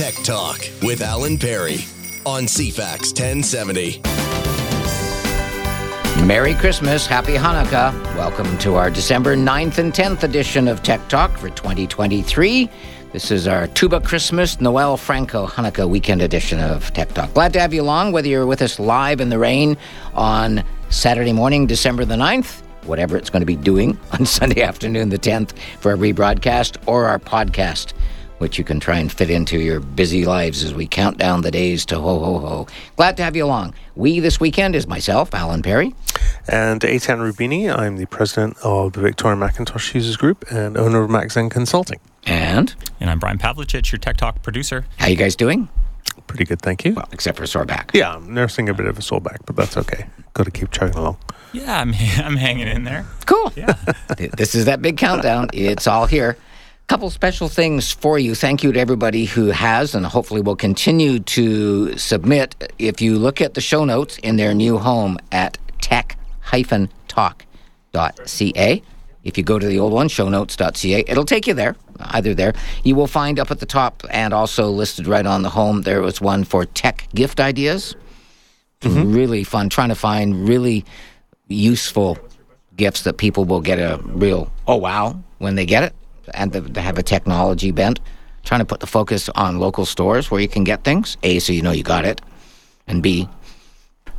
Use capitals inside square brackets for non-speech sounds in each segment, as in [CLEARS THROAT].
Tech Talk with Alan Perry on CFAX 1070. Merry Christmas, Happy Hanukkah. Welcome to our December 9th and 10th edition of Tech Talk for 2023. This is our Tuba Christmas, Noel Franco Hanukkah weekend edition of Tech Talk. Glad to have you along, whether you're with us live in the rain on Saturday morning, December the 9th, whatever it's going to be doing [LAUGHS] on Sunday afternoon, the 10th, for a rebroadcast, or our podcast which you can try and fit into your busy lives as we count down the days to ho ho ho. Glad to have you along. We this weekend is myself, Alan Perry. And Aitan Roubini, I'm the president of the Victoria Macintosh Users Group and owner of MacZen Consulting. And? And I'm Brian Pavlicich, your Tech Talk producer. How you guys doing? Pretty good, thank you. Well, except for a sore back. Yeah, I'm nursing a bit of a sore back, but that's okay. Got to keep chugging along. Yeah, I'm, [LAUGHS] I'm hanging in there. Cool. Yeah. [LAUGHS] this is that big countdown. It's all here couple special things for you. Thank you to everybody who has and hopefully will continue to submit. If you look at the show notes in their new home at tech-talk.ca, if you go to the old one, shownotes.ca, it'll take you there, either there. You will find up at the top and also listed right on the home, there was one for tech gift ideas. Mm-hmm. Really fun, trying to find really useful gifts that people will get a real, oh wow, when they get it and they have a technology bent, trying to put the focus on local stores where you can get things. A, so you know you got it, and B,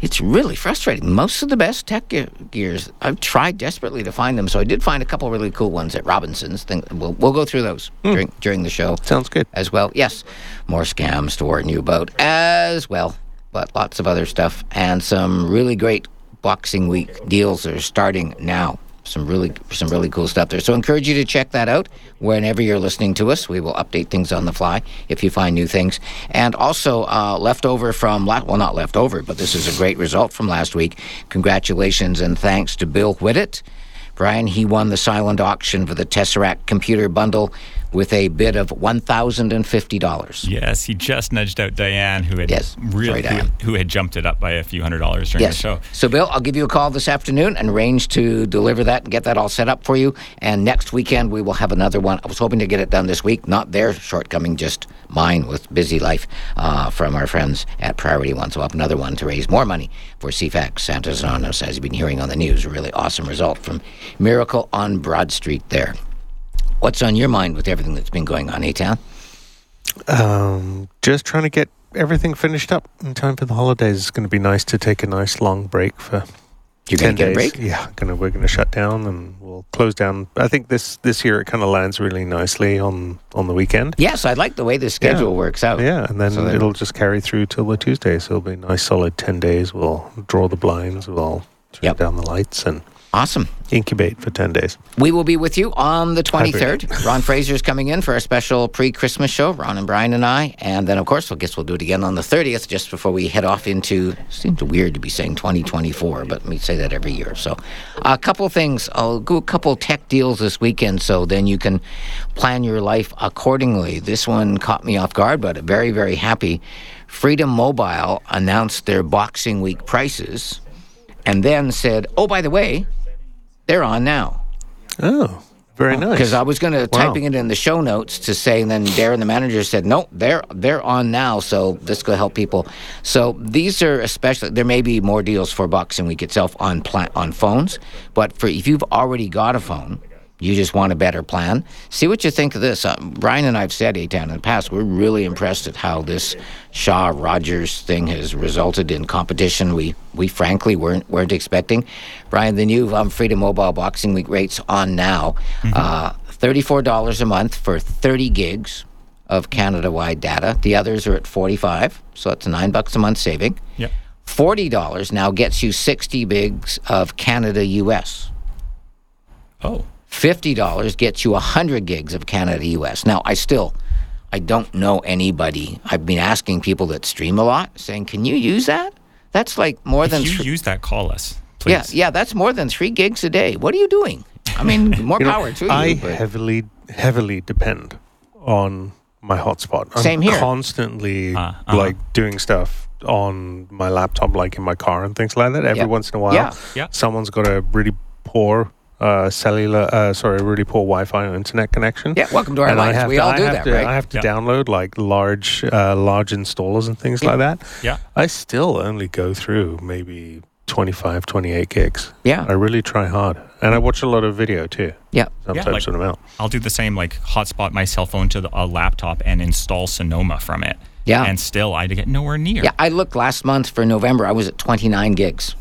it's really frustrating. Most of the best tech gears, I've tried desperately to find them. So I did find a couple really cool ones at Robinson's. Think we'll, we'll go through those mm. during during the show. Sounds good. As well, yes, more scams to warn you about as well, but lots of other stuff and some really great Boxing Week deals are starting now some really some really cool stuff there. So I encourage you to check that out whenever you're listening to us. We will update things on the fly if you find new things. And also uh, leftover from well not leftover, but this is a great result from last week. Congratulations and thanks to Bill Whittet. Brian, he won the silent auction for the Tesseract computer bundle with a bid of $1,050. Yes, he just nudged out Diane, who had yes, really sorry, who, who, had jumped it up by a few hundred dollars during yes. the show. So, Bill, I'll give you a call this afternoon and arrange to deliver that and get that all set up for you. And next weekend we will have another one. I was hoping to get it done this week. Not their shortcoming, just mine with busy life uh, from our friends at Priority One. So I'll have another one to raise more money for CFAX Santa's Anonymous, as you've been hearing on the news. Really awesome result from Miracle on Broad Street there. What's on your mind with everything that's been going on, A-Town? Um, just trying to get everything finished up in time for the holidays. It's going to be nice to take a nice long break for. You're going to get days. a break? Yeah, gonna, we're going to shut down and we'll close down. I think this this year it kind of lands really nicely on on the weekend. Yes, I like the way the schedule yeah. works out. Yeah, and then so it'll just carry through till the Tuesday. So it'll be a nice solid 10 days. We'll draw the blinds, we'll turn yep. down the lights and Awesome. Incubate for 10 days. We will be with you on the 23rd. Ron Fraser is coming in for a special pre Christmas show, Ron and Brian and I. And then, of course, I guess we'll do it again on the 30th, just before we head off into, seems weird to be saying 2024, but we say that every year. So, a couple things. I'll do a couple tech deals this weekend so then you can plan your life accordingly. This one caught me off guard, but very, very happy. Freedom Mobile announced their Boxing Week prices and then said, oh, by the way, they're on now. Oh, very uh, nice. Because I was going to wow. typing it in the show notes to say, and then Darren, the manager, said, "No, they're they're on now." So this could help people. So these are especially. There may be more deals for Boxing Week itself on pla- on phones, but for if you've already got a phone you just want a better plan. See what you think of this. Uh, Brian and I have said, Aitan, in the past, we're really impressed at how this Shaw Rogers thing has resulted in competition we, we frankly weren't weren't expecting. Brian, the new um, Freedom Mobile Boxing Week rates on now mm-hmm. uh, $34 a month for 30 gigs of Canada wide data. The others are at 45 so that's 9 bucks a month saving. Yep. $40 now gets you 60 gigs of Canada US. Oh. $50 gets you 100 gigs of Canada US. Now, I still I don't know anybody. I've been asking people that stream a lot saying, "Can you use that?" That's like more if than you use that call us. Please. Yeah, yeah, that's more than 3 gigs a day. What are you doing? I mean, [LAUGHS] more power know, to you. I but. heavily heavily depend on my hotspot. I'm Same here. Constantly uh, uh-huh. like doing stuff on my laptop like in my car and things like that. Every yeah. once in a while, yeah. Yeah. someone's got a really poor uh, cellular, uh, sorry, really poor Wi-Fi or internet connection. Yeah, welcome to our and I lives. have We to, all I do that, to, right? I have to Yeah. download like large, uh, large installers and things like that. Yeah. I still only go through maybe 25, 28 gigs. Yeah. I really try hard, and I watch a lot of video too. Yeah. Sometimes like- when I'm out. I'll do the same, like hotspot my cell phone to the, a laptop and install Sonoma from it. Yeah. And still, I get nowhere near. Yeah, I looked last month for November. I was at 29 gigs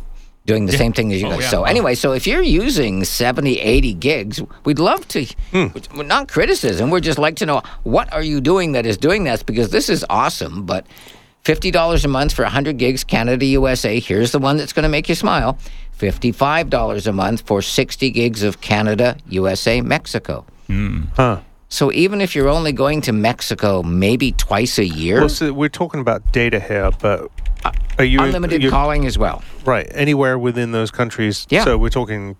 doing the same thing as you Oh, guys. yeah. So, anyway, so if you're using 70, 80 gigs, we'd love to, hmm. we're not criticism, we'd just like to know what are you doing that is doing this because this is awesome. But $50 a month for 100 gigs, Canada, USA. Here's the one that's going to make you smile $55 a month for 60 gigs of Canada, USA, Mexico. Hmm. Huh. So even if you're only going to Mexico maybe twice a year, Well, so we're talking about data here, but are you unlimited calling as well. Right, anywhere within those countries. Yeah. So we're talking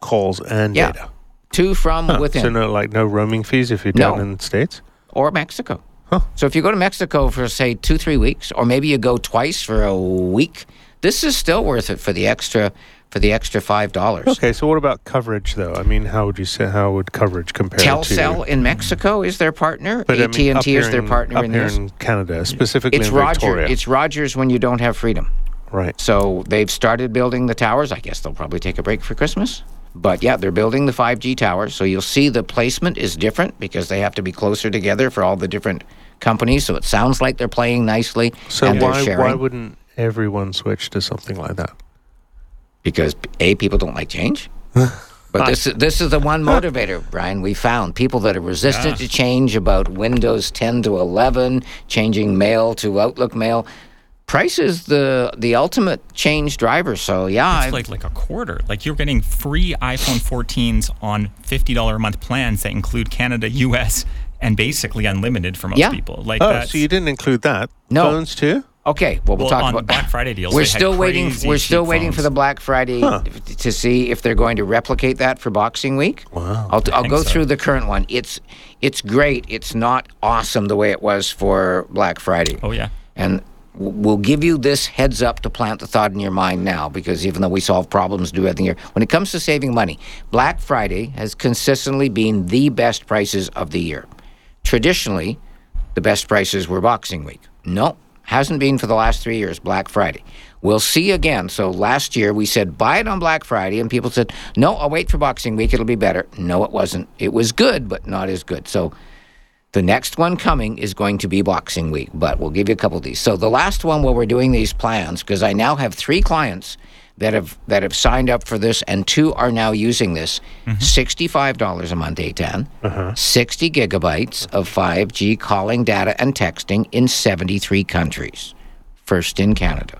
calls and Yeah. data. To, from, Huh. within. So no, like no roaming fees if you're No. down in the states. or Mexico. Huh. So if you go to Mexico for say two, three weeks, or maybe you go twice for a week, this is still worth it for the extra for the extra five dollars. Okay, so what about coverage though? I mean, how would you say how would coverage compare Telcel to? in Mexico is their partner. But AT and T is their partner up in here this. in Canada, specifically It's in Roger. Victoria. It's Rogers when you don't have freedom. right. So they've started building the towers. I guess they'll probably take a break for Christmas. But yeah, they're building the 5G towers. So you'll see the placement is different because they have to be closer together for all the different companies. So it sounds like they're playing nicely So and why they're sharing. why wouldn't everyone switch to something like that? Because a people don't like change. [LAUGHS] But this this is the one motivator, Brian. We found people that are resistant Yeah. to change about Windows 10 to 11, changing mail to Outlook mail. Price is the the ultimate change driver. So yeah, It's like like a quarter. Like you're getting free iPhone 14s on fifty dollar a month plans that include Canada, US, and basically unlimited for most Yeah. people. Like Oh, so you didn't include that? No. Phones too? Okay. Well, we'll Well, talk on about Black Friday deals, [LAUGHS] We're still waiting. We're still cheap waiting for the Black Friday to see if they're going to replicate that for Boxing Week. Wow. I'll, I'll go so. through the current one. It's it's great. It's not awesome the way it was for Black Friday. Oh yeah. And we'll give you this heads up to plant the thought in your mind now because even though we solve problems, do everything here, when it comes to saving money, Black Friday has consistently been the best prices of the year. Traditionally, the best prices were Boxing Week. No, hasn't been for the last three years, Black Friday. We'll see again. So last year we said buy it on Black Friday, and people said, no, I'll wait for Boxing Week, it'll be better. No, it wasn't. It was good, but not as good. So the next one coming is going to be Boxing Week, but we'll give you a couple of these. So the last one where we're doing these plans, because I now have three clients that have that have signed up for this, and two are now using this. Mm-hmm. Sixty-five dollars a month, Aitan, uh-huh. sixty gigabytes of five G calling data and texting in seventy-three countries. First in Canada.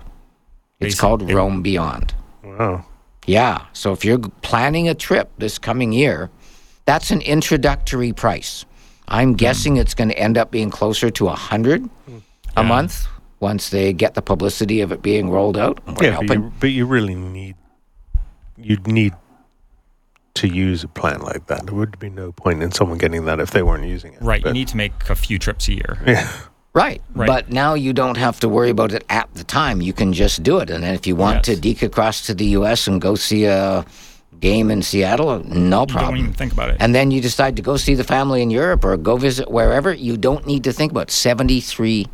It's called Roam Beyond. Wow. Yeah. So if you're planning a trip this coming year, that's an introductory price. I'm hmm. guessing it's going to end up being closer to a hundred a month once they get the publicity of it being rolled out. Yeah, but you, but you really need you'd need to use a plan like that. There would be no point in someone getting that if they weren't using it. Right. But- you need to make a few trips a year. [LAUGHS] yeah. Right. Right. But now you don't have to worry about it at the time. You can just do it. And then if you want Yes. to deke across to the U.S. and go see a game in Seattle, no You problem. don't even think about it. and then you decide to go see the family in Europe or go visit wherever, you don't need to think about 73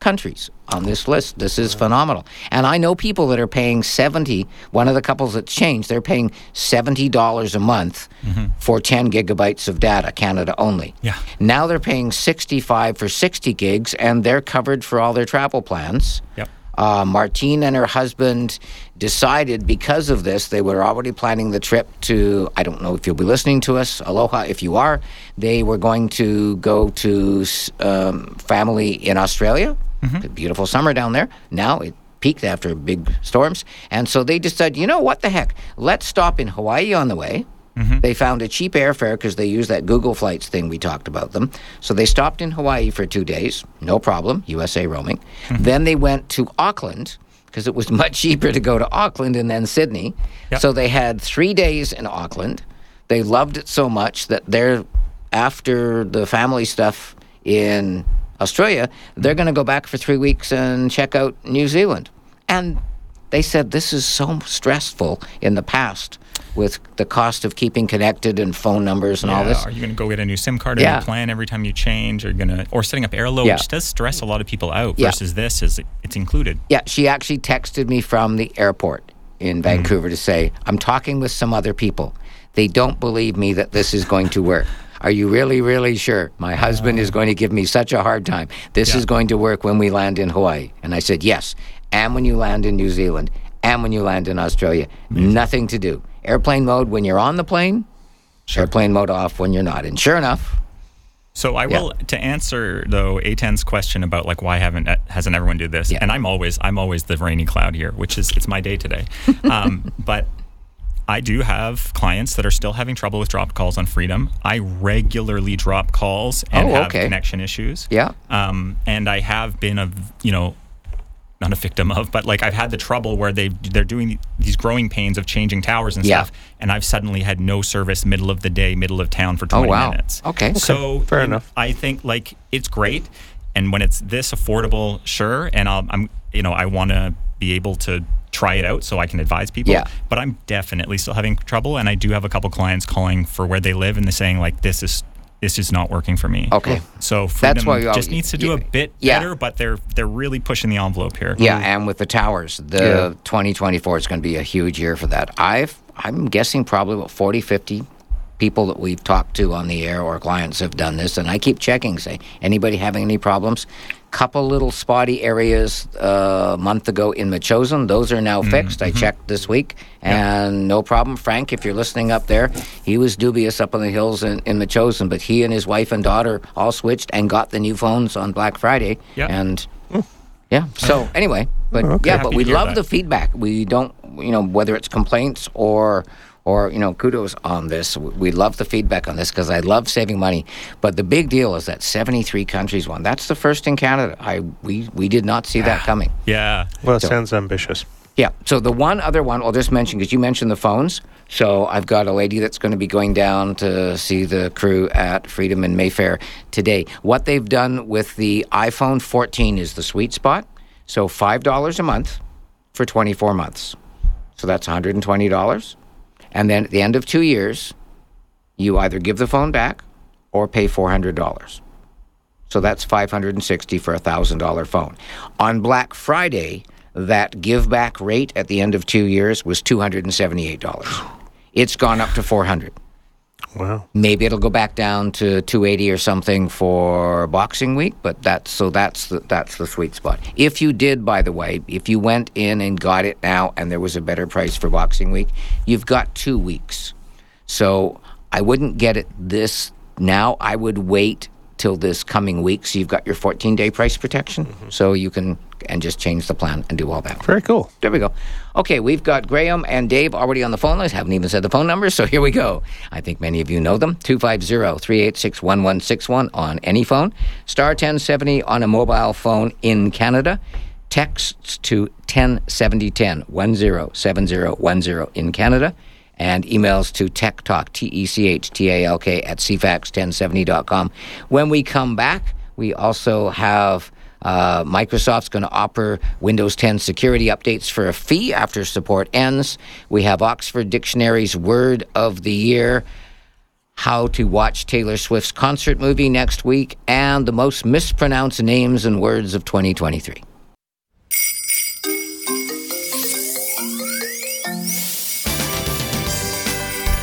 countries on this list. This is phenomenal. And I know people that are paying 70, one of the couples that's changed, they're paying $70 a month for 10 gigabytes of data, Canada only. Yeah. Now they're paying 65 for 60 gigs and they're covered for all their travel plans. Yep. Uh, Martine and her husband decided because of this, they were already planning the trip to, I don't know if you'll be listening to us, Aloha if you are. They were going to go to um, family in Australia. Mm-hmm. A beautiful summer down there. Now it peaked after big storms. And so they decided, you know what the heck? Let's stop in Hawaii on the way. Mm-hmm. They found a cheap airfare because they used that Google Flights thing we talked about them. So they stopped in Hawaii for two days, no problem, USA roaming. Mm-hmm. Then they went to Auckland because it was [LAUGHS] much cheaper to go to Auckland and then Sydney. Yep. So they had three days in Auckland. They loved it so much that they're after the family stuff in Australia, they're going to go back for three weeks and check out New Zealand. And They said this is so stressful in the past with the cost of keeping connected and phone numbers and all this. Are you going to go get a new SIM card, a Yeah. new plan every time you change? Or going to, or setting up Airalo, Yeah. which does stress a lot of people out. Yeah. Versus this is it's included. Yeah, she actually texted me from the airport in mm. Vancouver to say, I'm talking with some other people. They don't believe me that this is going to work. Are you really, really sure? My husband is going to give me such a hard time. This Yeah. is going to work when we land in Hawaii. And I said, Yes. And when you land in New Zealand, and when you land in Australia. Nothing to do. Airplane mode when you're on the plane, sure. airplane mode off when you're not. And sure enough, So I Yeah. will to answer though Aitan's question about like why haven't uh, hasn't everyone do this? Yeah. And I'm always I'm always the rainy cloud here, which is it's my day today. [LAUGHS] um, but I do have clients that are still having trouble with dropped calls on Freedom. I regularly drop calls and Oh, have okay. connection issues. Yeah. Um, and I have been a you know not a victim of, but like I've had the trouble where they they're doing these growing pains of changing towers and Yeah. stuff, and I've suddenly had no service middle of the day, middle of town for Oh, 20 wow. minutes. Okay. Okay. So Fair enough. I think like it's great, and when it's this affordable, sure. And I'll, I'm you know I want to be able to try it out so I can advise people. Yeah. But I'm definitely still having trouble, and I do have a couple clients calling for where they live, and they're saying like this is this is not working for me. Okay. So Freedom That's why we just needs to do a bit Yeah. better, but they're they're really pushing the envelope here. Yeah, and with the towers, the Yeah. 2024 is going to be a huge year for that. I've I'm guessing probably about 40, 50 people that we've talked to on the air or clients have done this, and I keep checking. Say, anybody having any problems? Couple little spotty areas uh, a month ago in Metchosin. Those are now fixed. I checked this week, and no problem. Frank, if you're listening up there, he was dubious up on the hills in, in Metchosin, but he and his wife and daughter all switched and got the new phones on Black Friday. Yeah. And yeah. So anyway, but Okay. yeah, Happy but we love that. the feedback. We don't, you know, whether it's complaints or or you know kudos on this. We love the feedback on this because I love saving money. But the big deal is that 73 countries won. That's the first in Canada. I we we did not see that ah, coming. Yeah. Well, it So- sounds ambitious. Yeah. So the one other one I'll just mention because you mentioned the phones. So I've got a lady that's going to be going down to see the crew at Freedom in Mayfair today. What they've done with the iPhone 14 is the sweet spot. So five dollars a month for 24 months. So that's 120 dollars. And then at the end of two years, you either give the phone back or pay $400. So that's 560 for a $1,000 phone. On Black Friday, that give back rate at the end of 2 years was $278. It's gone up to 400. Wow. Maybe it'll go back down to 280 or something for Boxing Week, but that's so that's the, that's the sweet spot. If you did, by the way, if you went in and got it now and there was a better price for Boxing Week, you've got two weeks. So I wouldn't get it this now. I would wait till this coming week, so you've got your 14 day price protection, mm-hmm. so you can and just change the plan and do all that. Very cool. There we go. Okay, we've got Graham and Dave already on the phone lines. Haven't even said the phone numbers, so here we go. I think many of you know them. 250-386-1161 on any phone. Star 1070 on a mobile phone in Canada. Texts to 107010, 107010 in Canada. And emails to tech talk, T E C H T A L K, at cfax1070.com. When we come back, we also have uh, Microsoft's going to offer Windows 10 security updates for a fee after support ends. We have Oxford Dictionary's Word of the Year, how to watch Taylor Swift's concert movie next week, and the most mispronounced names and words of 2023.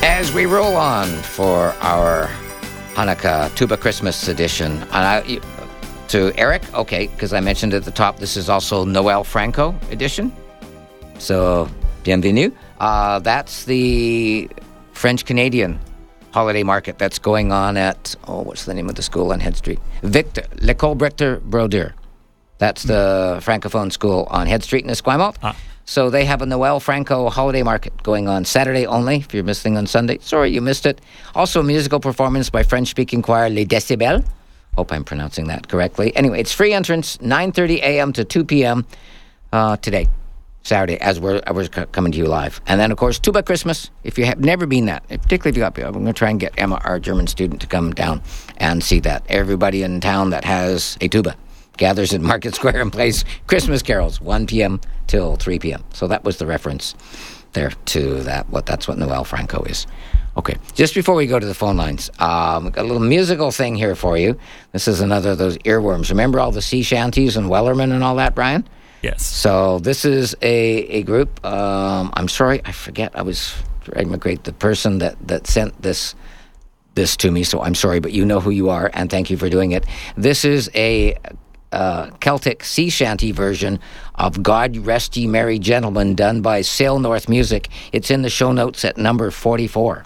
As we roll on for our Hanukkah Tuba Christmas edition, and I, to Eric, okay, because I mentioned at the top, this is also Noel Franco edition. So, bienvenue. Uh, that's the French Canadian holiday market that's going on at, oh, what's the name of the school on Head Street? Victor, L'École Victor Brodeur. That's the Francophone school on Head Street in Esquimalt. Ah. So they have a Noel Franco holiday market going on Saturday only. If you're missing on Sunday, sorry you missed it. Also, a musical performance by French-speaking choir Les Decibels. Hope I'm pronouncing that correctly. Anyway, it's free entrance, 9:30 a.m. to 2 p.m. Uh, today, Saturday, as we're, we're coming to you live. And then, of course, Tuba Christmas. If you have never been that, particularly if you got, I'm going to try and get Emma, our German student, to come down and see that. Everybody in town that has a tuba gathers in Market [LAUGHS] Square and plays Christmas carols 1 p.m. till 3 p.m. So that was the reference there to that. What that's what Noel Franco is. Okay, just before we go to the phone lines, um, got a little musical thing here for you. This is another of those earworms. Remember all the sea shanties and Wellerman and all that, Brian? Yes. So this is a, a group. Um, I'm sorry, I forget. I was Ed McGrate, the person that, that sent this this to me. So I'm sorry, but you know who you are, and thank you for doing it. This is a uh, Celtic sea shanty version of "God Rest Ye Merry Gentlemen" done by Sail North Music. It's in the show notes at number 44.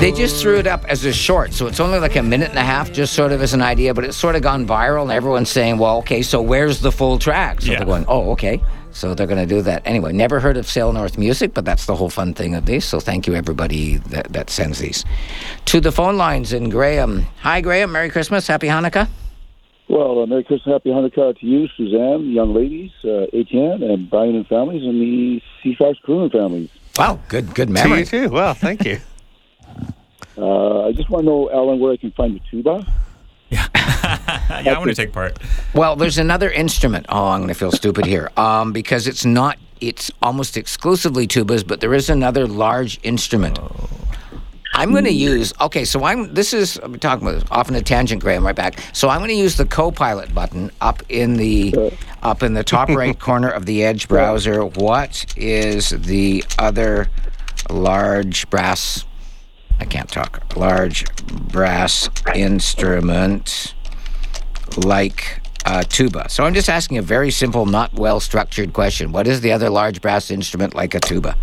They just threw it up as a short, so it's only like a minute and a half, just sort of as an idea, but it's sort of gone viral, and everyone's saying, well, okay, so where's the full track? So Yeah. they're going, oh, okay. So they're going to do that. Anyway, never heard of Sail North Music, but that's the whole fun thing of these. So thank you, everybody that, that sends these. To the phone lines in Graham. Hi, Graham. Merry Christmas. Happy Hanukkah. Well, uh, Merry Christmas, Happy Hanukkah to you, Suzanne, young ladies, uh, Etienne, and Brian and families, and the CFAX crew and families. Wow, good good To memory. you too. Well, thank you. [LAUGHS] Uh, I just want to know, Alan, where I can find the tuba. Yeah. [LAUGHS] yeah, I want to take part. Well, there's another instrument. Oh, I'm going to feel stupid here. Um, because it's not, it's almost exclusively tubas, but there is another large instrument. I'm going to use, okay, so I'm, this is, I'm talking about off on a tangent, Graham, right back. So I'm going to use the co-pilot button up in the, up in the top [LAUGHS] right corner of the Edge browser. What is the other large brass, I can't talk, large brass instrument like uh, tuba. So I'm just asking a very simple, not well structured question. What is the other large brass instrument like a tuba?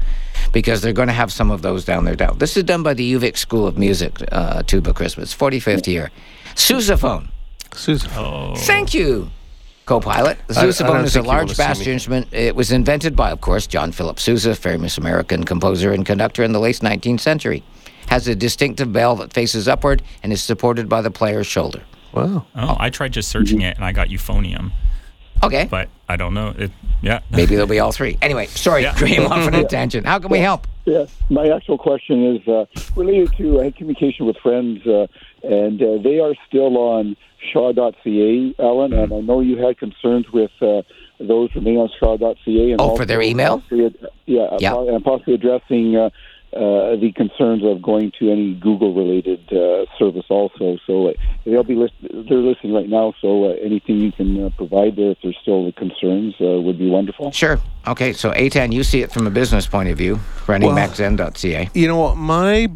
Because they're going to have some of those down there. Down. This is done by the UVic School of Music, uh, Tuba Christmas, 45th year. Sousaphone. Susan. Thank you, co-pilot. The I- I sousaphone is a think you wanna large bass instrument. It was invented by, of course, John Philip Sousa, famous American composer and conductor in the late 19th century. Has a distinctive bell that faces upward and is supported by the player's shoulder. Wow. Oh, I tried just searching it and I got euphonium, Okay. but I don't know. It, yeah. Maybe there'll be all three. Anyway, sorry, Yeah. Graham, off on a tangent. How can we help? Yeah, my actual question is uh, related to I had communication with friends, uh, and uh, they are still on Shaw.ca, Alan, and I know you had concerns with uh, those remaining on Shaw.ca. And Oh, for their email? possibly ad- yeah, Yeah. and possibly addressing uh, the concerns of going to any Google-related uh, service also. So uh, they'll be list- they're listening right now. So uh, anything you can uh, provide there, if there's still concerns, uh, would be wonderful. Sure. Okay, so Aitan, you see it from a business point of view, running Well- MacZen.ca. You know what? My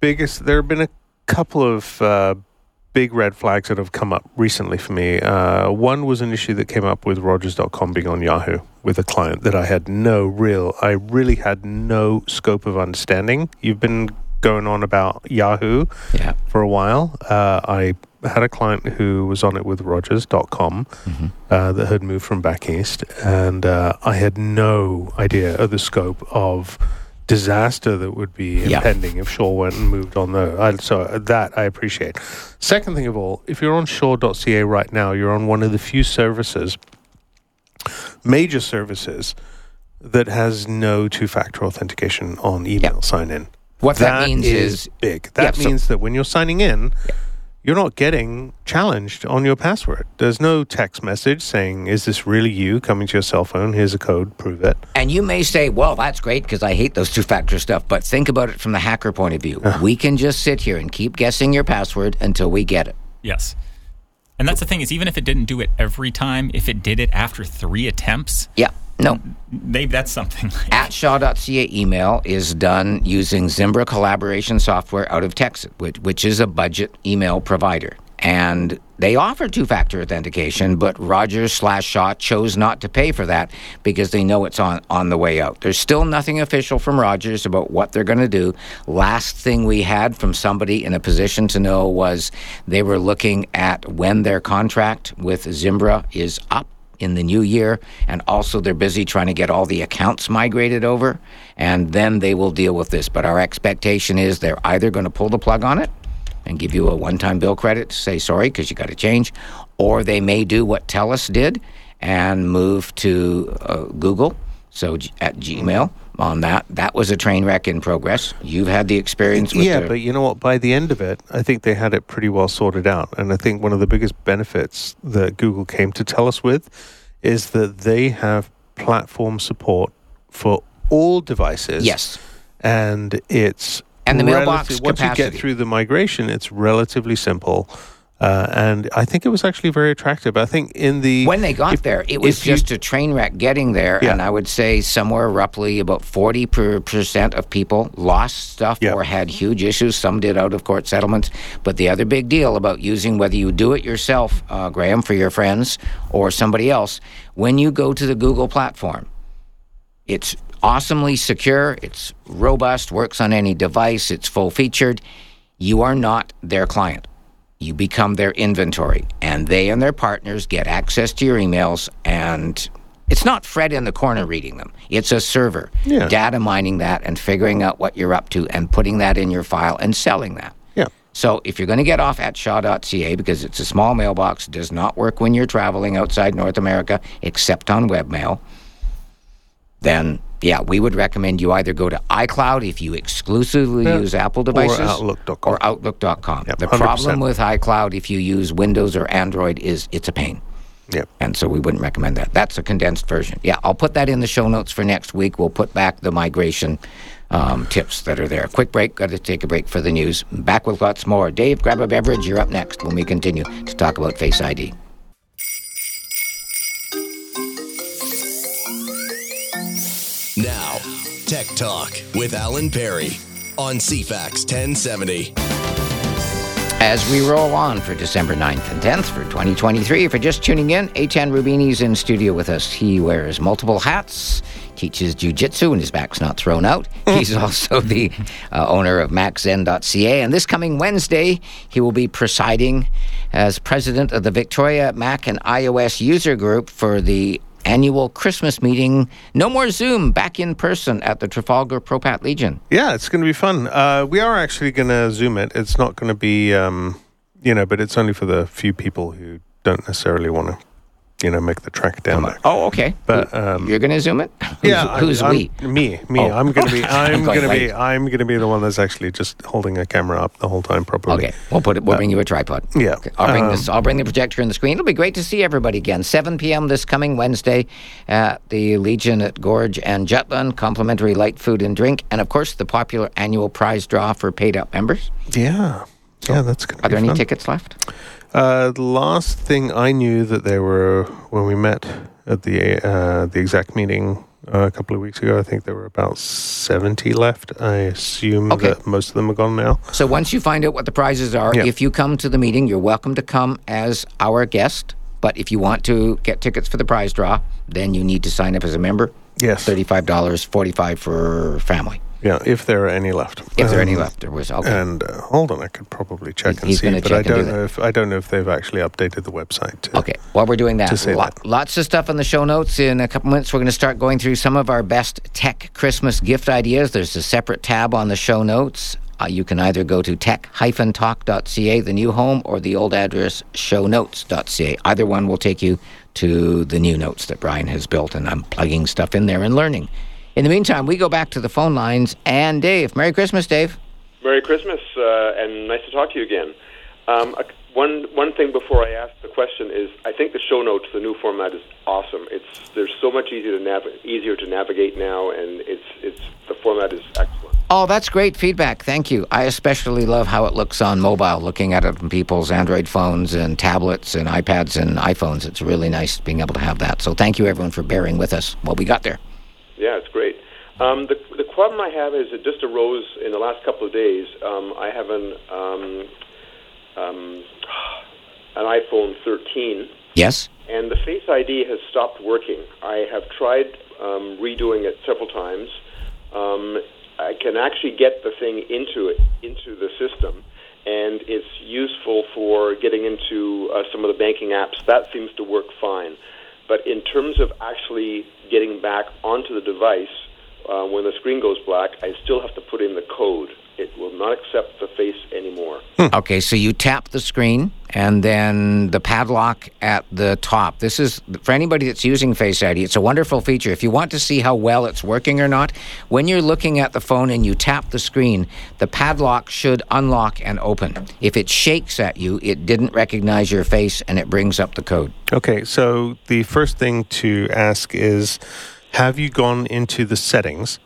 biggest. There have been a couple of uh, big red flags that have come up recently for me. Uh, one was an issue that came up with Rogers.com being on Yahoo with a client that I had no real. I really had no scope of understanding. You've been going on about Yahoo Yeah. for a while. Uh, I had a client who was on it with Rogers.com Mm-hmm. uh, that had moved from back east, and uh, I had no idea of the scope of disaster that would be Yeah. impending if Shaw went and moved on. I, so uh, that I appreciate. Second thing of all, if you're on Shaw.ca right now, you're on one of the few services, major services, that has no two-factor authentication on email sign-in. What that, means is is, big. That Yeah, so- means that when you're signing in, you're not getting challenged on your password. There's no text message saying, "Is this really you?" Coming to your cell phone. Here's a code. Prove it. and you may say, well, that's great because I hate those two factor stuff, but think about it from the hacker point of view. Uh-huh. we can just sit here and keep guessing your password until we get it. Yes. And that's the thing is, even if it didn't do it every time, if it did it after three attempts, Yeah. No. maybe that's something. At Shaw.ca email is done using Zimbra collaboration software out of Texas, which, which is a budget email provider. And they offer two factor authentication, but Rogers slash Shaw chose not to pay for that because they know it's on, on the way out. There's still nothing official from Rogers about what they're going to do. Last thing we had from somebody in a position to know was they were looking at when their contract with Zimbra is up in the new year, and also they're busy trying to get all the accounts migrated over, and then they will deal with this. But our expectation is they're either going to pull the plug on it and give you a one-time bill credit to say sorry because you got to change, or they may do what TELUS did and move to uh, Google. So G- at Gmail on that, that was a train wreck in progress. You've had the experience with yeah, the, but you know what? By the end of it, I think they had it pretty well sorted out. And I think one of the biggest benefits that Google came to tell us with is that they have platform support for all devices. yes. And it's And the mailbox relative- once you get through the migration, it's relatively simple. Uh, and I think it was actually very attractive. I think in the When they got if- there, it was if you- just a train wreck getting there, Yeah. and I would say somewhere roughly about forty per percent of people lost stuff Yeah. or had huge issues. Some did out of court settlements, but the other big deal about using whether you do it yourself, uh, Graham, for your friends or somebody else, when you go to the Google platform, it's awesomely secure, it's robust, works on any device, it's full featured. You are not their client. You become their inventory, and they and their partners get access to your emails. And it's not Fred in the corner reading them, it's a server Yeah. data mining that and figuring out what you're up to and putting that in your file and selling that. yeah. So if you're going to get off at shaw.ca because it's a small mailbox, does not work when you're traveling outside North America except on webmail, then yeah, we would recommend you either go to iCloud if you exclusively Yeah. use Apple devices Outlook.com. or Outlook.com. Yep, the 100%. problem with iCloud if you use Windows or Android is it's a pain. Yeah. And so we wouldn't recommend that. That's a condensed version. Yeah, I'll put that in the show notes for next week. We'll put back the migration um, tips that are there. Quick break. Got to take a break for the news. Back with lots more. Dave, grab a beverage. You're up next when we continue to talk about Face ID. Now, Tech Talk with Alan Perry on CFAX 1070. As we roll on for December 9th and 10th for 2023, if you're just tuning in, Aitan Roubini's in studio with us. He wears multiple hats, teaches jujitsu, and his back's not thrown out. [LAUGHS] He's also the uh, owner of MacZen.ca. And this coming Wednesday, he will be presiding as president of the Victoria Mac and iOS user group for the annual Christmas meeting. No more Zoom, back in person at the Trafalgar Propat Legion. Yeah, it's going to be fun. Uh, we are actually going to zoom it. It's not going to be, um, you know, but it's only for the few people who don't necessarily want to, you know, make the trek down there. Oh, okay. But, um, you're going to zoom it? [LAUGHS] Who's, yeah, who's I'm, we? I'm- me, me. Oh. I'm going to be. [LAUGHS] I'm I'm going to be. I'm going to be the one that's actually just holding a camera up the whole time properly. Okay, we'll put it. We'll bring you a tripod. yeah, Okay, I'll bring um, this. I'll bring the projector and the screen. It'll be great to see everybody again. 7 p.m. this coming Wednesday at the Legion at Gorge and Jutland. Complimentary light food and drink, and of course the popular annual prize draw for paid up members. Yeah, yeah, that's good. Are be there any fun. tickets left? Uh, the last thing I knew that there were when we met at the uh, the exact meeting uh, a couple of weeks ago. I think there were about seventy left. I assume Okay. that most of them are gone now. So once you find out what the prizes are, Yeah. if you come to the meeting, you're welcome to come as our guest. But if you want to get tickets for the prize draw, then you need to sign up as a member. Yes. Thirty-five dollars, forty-five for family. Yeah, if there are any left. If there are any Um, left, there was okay. And uh, hold on, I could probably check He's- and he's see, but I do don't that. know if I don't know if they've actually updated the website. To, Okay, while we're doing that, to say lo- that. lots of stuff in the show notes. In a couple minutes, we're going to start going through some of our best tech Christmas gift ideas. There's a separate tab on the show notes. Uh, you can either go to tech-talk.ca, the new home, or the old address shownotes.ca. Either one will take you to the new notes that Brian has built, and I'm plugging stuff in there and learning. In the meantime, we go back to the phone lines. And Dave, Merry Christmas, Dave. Merry Christmas, uh, and nice to talk to you again. Um, a- one one thing before I ask the question is, I think the show notes, the new format, is awesome. It's there's so much easier to nav- easier to navigate now, and it's it's the format is excellent. Oh, that's great feedback. Thank you. I especially love how it looks on mobile, looking at it on people's Android phones and tablets and iPads and iPhones. It's really nice being able to have that. So thank you, everyone, for bearing with us while we got there. Yeah, it's great. Um, the the problem I have is it just arose in the last couple of days. Um, I have an um, um, [SIGHS] an iPhone 13. Yes? and the Face ID has stopped working. I have tried um, redoing it several times. Um, I can actually get the thing into it into the system, and it's useful for getting into uh, some of the banking apps. That seems to work fine. But in terms of actually getting back onto the device uh, when the screen goes black, I still have to put in the code. It will not accept the face anymore. Hmm. Okay, so you tap the screen and then the padlock at the top. This is for anybody that's using Face ID. It's a wonderful feature. If you want to see how well it's working or not, when you're looking at the phone and you tap the screen, the padlock should unlock and open. If it shakes at you, it didn't recognize your face and it brings up the code. Okay, so the first thing to ask is have you gone into the settings?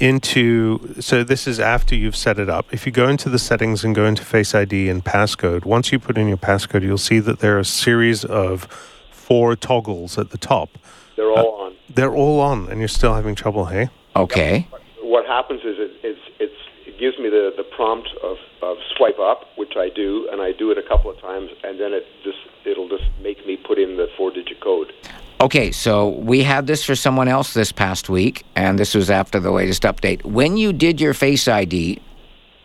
Into so this is after you've set it up. If you go into the settings and go into Face ID and passcode, once you put in your passcode, you'll see that there are a series of four toggles at the top. They're all uh, on. They're all on, and you're still having trouble. Hey, Okay. What happens is it, it's, it's, it gives me the, the prompt of, of swipe up, which I do, and I do it a couple of times, and then it just it'll just make me put in the four digit code. Okay, so we had this for someone else this past week, and this was after the latest update. When you did your Face ID,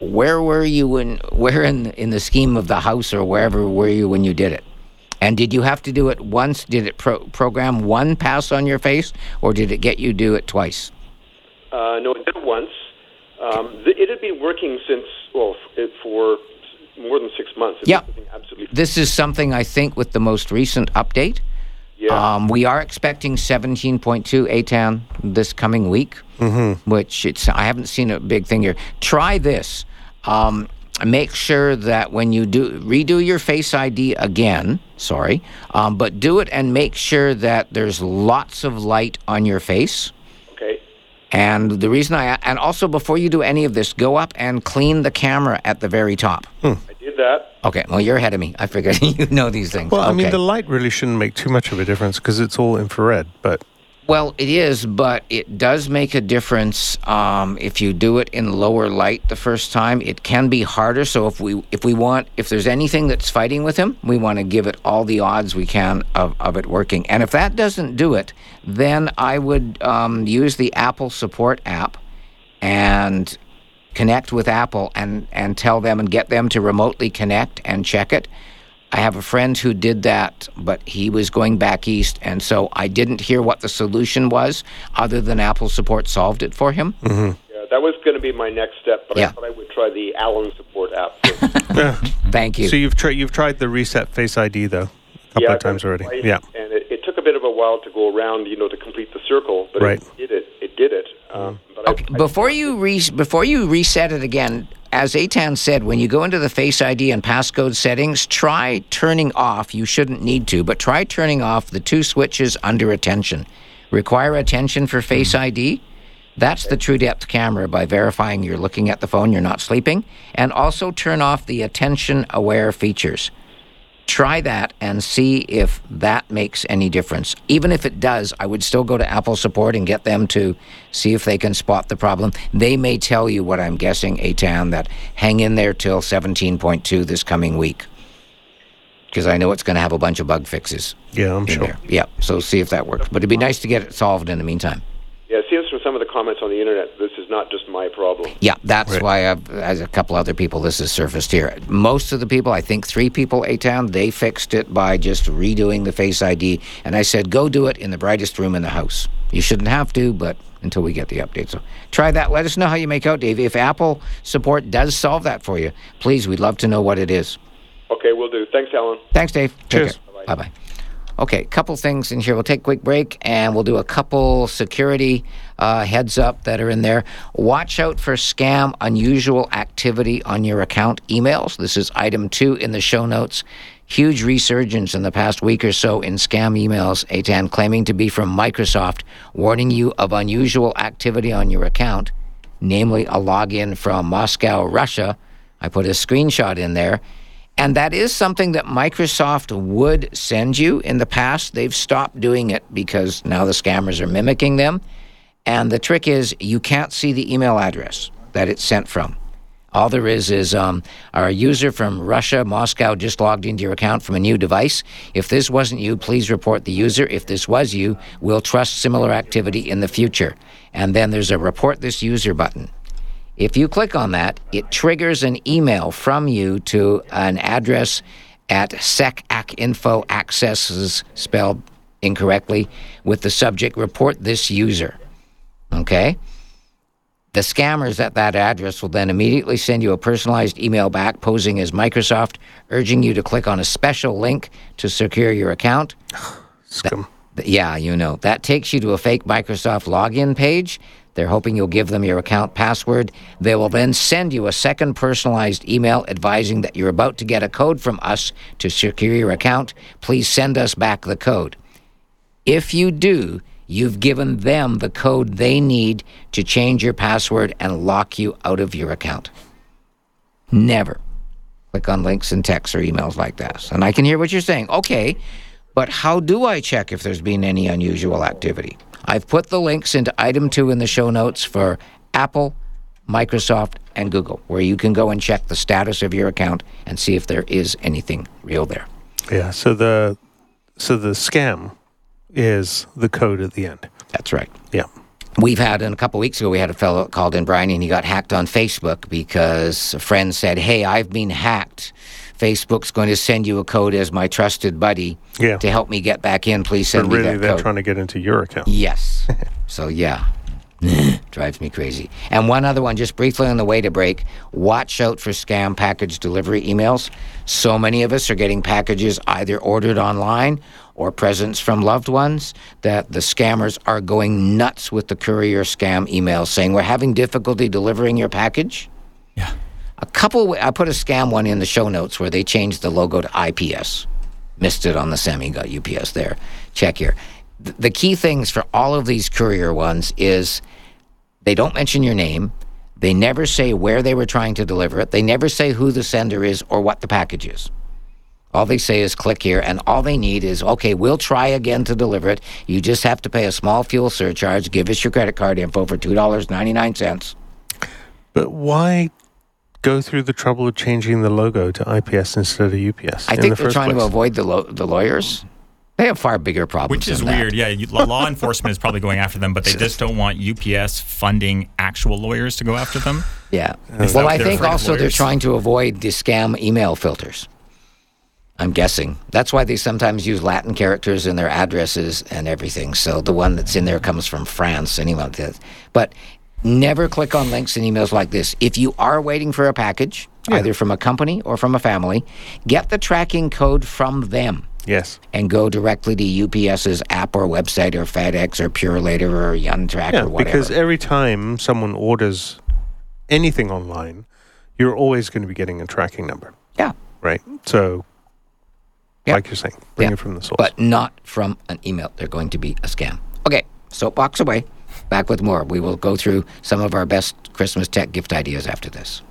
where were you in where in in the scheme of the house or wherever were you when you did it? And did you have to do it once? Did it pro- program one pass on your face, or did it get you do it twice? Uh, no, it did it once. Um, th- it had been working since, well, f- it, for more than six months. It Yeah. Absolutely. This is something I think with the most recent update. Yeah. Um, we are expecting 17.2 Aitan this coming week, mm-hmm. which it's I haven't seen a big thing here. Try this. Um, make sure that when you do redo your Face ID again, sorry, um, but do it and make sure that there's lots of light on your face. okay. And the reason I and also before you do any of this, go up and clean the camera at the very top. I did that. Okay, well you're ahead of me. I figured [LAUGHS] you know these things. well, I mean the light really shouldn't make too much of a difference because it's all infrared. But Well, it is, but it does make a difference um, if you do it in lower light the first time. It can be harder. So if we if we want if there's anything that's fighting with him, we want to give it all the odds we can of, of it working. And if that doesn't do it, then I would um, use the Apple Support app and connect with Apple and and tell them and get them to remotely connect and check it. I have a friend who did that, but he was going back east, and so I didn't hear what the solution was, other than Apple support solved it for him. Mm-hmm. Yeah, that was going to be my next step, but Yeah. I thought I would try the Allen support app. [LAUGHS] first. Thank you. so you've tried you've tried the reset Face ID though a couple yeah, of times already. twice, Yeah. and it, it took a bit of a while to go around, you know, to complete the circle, but Right. it did it. It did it. Um, but Okay, I, I, before you re- before you reset it again, as Aitan said, when you go into the Face ID and passcode settings, try turning off. You shouldn't need to, but try turning off the two switches under attention. Require attention for Face ID. That's the true depth camera by verifying you're looking at the phone, you're not sleeping, and also turn off the attention aware features. Try that and see if that makes any difference. Even if it does, I would still go to Apple support and get them to see if they can spot the problem. They may tell you what I'm guessing, Aitan, that hang in there till 17.2 this coming week. Because I know it's going to have a bunch of bug fixes Yeah, I'm sure. there. Yeah, so see if that works. But it'd be nice to get it solved in the meantime. Yeah, it seems from some of the comments on the internet, this is not just my problem. Yeah, that's Right. why I've, as a couple other people, this has surfaced here. Most of the people, I think three people, A Town, they fixed it by just redoing the Face ID. And I said, go do it in the brightest room in the house. You shouldn't have to, but until we get the update. So try that. Let us know how you make out, Dave. If Apple support does solve that for you, please, we'd love to know what it is. Okay, we'll do. Thanks, Alan. Thanks, Dave. Take Cheers. care. Bye bye. Okay, a couple things in here. We'll take a quick break and we'll do a couple security uh, heads up that are in there. Watch out for scam, unusual activity on your account emails. This is item two in the show notes. Huge resurgence in the past week or so in scam emails, Aitan claiming to be from Microsoft, warning you of unusual activity on your account, namely a login from Moscow, Russia. I put a screenshot in there. And that is something that Microsoft would send you in the past. They've stopped doing it because now the scammers are mimicking them. And the trick is you can't see the email address that it's sent from. All there is is um, our user from Russia, Moscow, just logged into your account from a new device. If this wasn't you, please report the user. If this was you, we'll trust similar activity in the future. And then there's a report this user button. If you click on that, it triggers an email from you to an address at secacinfo accesses spelled incorrectly with the subject report this user. Okay? The scammers at that address will then immediately send you a personalized email back posing as Microsoft, urging you to click on a special link to secure your account. [SIGHS] Scum. Th- Yeah, you know. That takes you to a fake Microsoft login page. They're hoping you'll give them your account password. They will then send you a second personalized email advising that you're about to get a code from us to secure your account. Please send us back the code. If you do, you've given them the code they need to change your password and lock you out of your account. Never click on links and texts or emails like this. And I can hear what you're saying. Okay, but how do I check if there's been any unusual activity? I've put the links into item two in the show notes for Apple, Microsoft, and Google, where you can go and check the status of your account and see if there is anything real there. Yeah. So the so the scam is the code at the end. That's right. Yeah. We've had, and a couple weeks ago, we had a fellow called in, Brian, and he got hacked on Facebook because a friend said, Hey, I've been hacked. Facebook's going to send you a code as my trusted buddy Yeah. to help me get back in. Please But send me really, that they're code. trying to get into your account. Yes. [LAUGHS] so yeah. [LAUGHS] Drives me crazy. And one other one, just briefly on the way to break. Watch out for scam package delivery emails. So many of us are getting packages either ordered online or presents from loved ones that the scammers are going nuts with the courier scam emails saying we're having difficulty delivering your package. Yeah. A couple, I put a scam one in the show notes where they changed the logo to IPS. Missed it on the semi, got UPS there. Check here. Th- The key things for all of these courier ones is they don't mention your name. They never say where they were trying to deliver it. They never say who the sender is or what the package is. All they say is click here, and all they need is okay, we'll try again to deliver it. You just have to pay a small fuel surcharge. Give us your credit card info for $2.99. But why go through the trouble of changing the logo to IPS instead of UPS? I in think the they're first trying to avoid the, lo- the lawyers. They have far bigger problems. Which is than that. weird. Yeah, you, law enforcement is probably going after them, but they just don't want UPS funding actual lawyers to go after them. Yeah. Uh, is well, I think also they're trying to avoid the scam email filters. I'm guessing. That's why they sometimes use Latin characters in their addresses and everything. So the one that's in there comes from France, anyone like that. But never click on links and emails like this. If you are waiting for a package, either from a company or from a family, get the tracking code from them Yes. and go directly to UPS's app or website or FedEx or Purolator or Yuntrack Yeah, or whatever. because every time someone orders anything online, you're always going to be getting a tracking number, yeah. right? So, Yeah. like you're saying, bring Yeah. it from the source. but not from an email. They're going to be a scam. Okay, soapbox away. Back with more. We will go through some of our best Christmas tech gift ideas after this.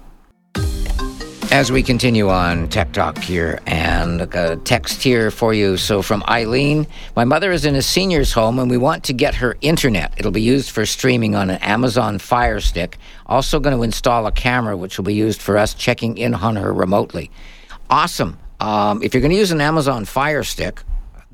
As we continue on Tech Talk here, and a text here for you. So, from Eileen, my mother is in a senior's home and we want to get her internet. It'll be used for streaming on an Amazon Fire Stick. Also, going to install a camera, which will be used for us checking in on her remotely. Awesome. Um, if you're going to use an Amazon Fire Stick,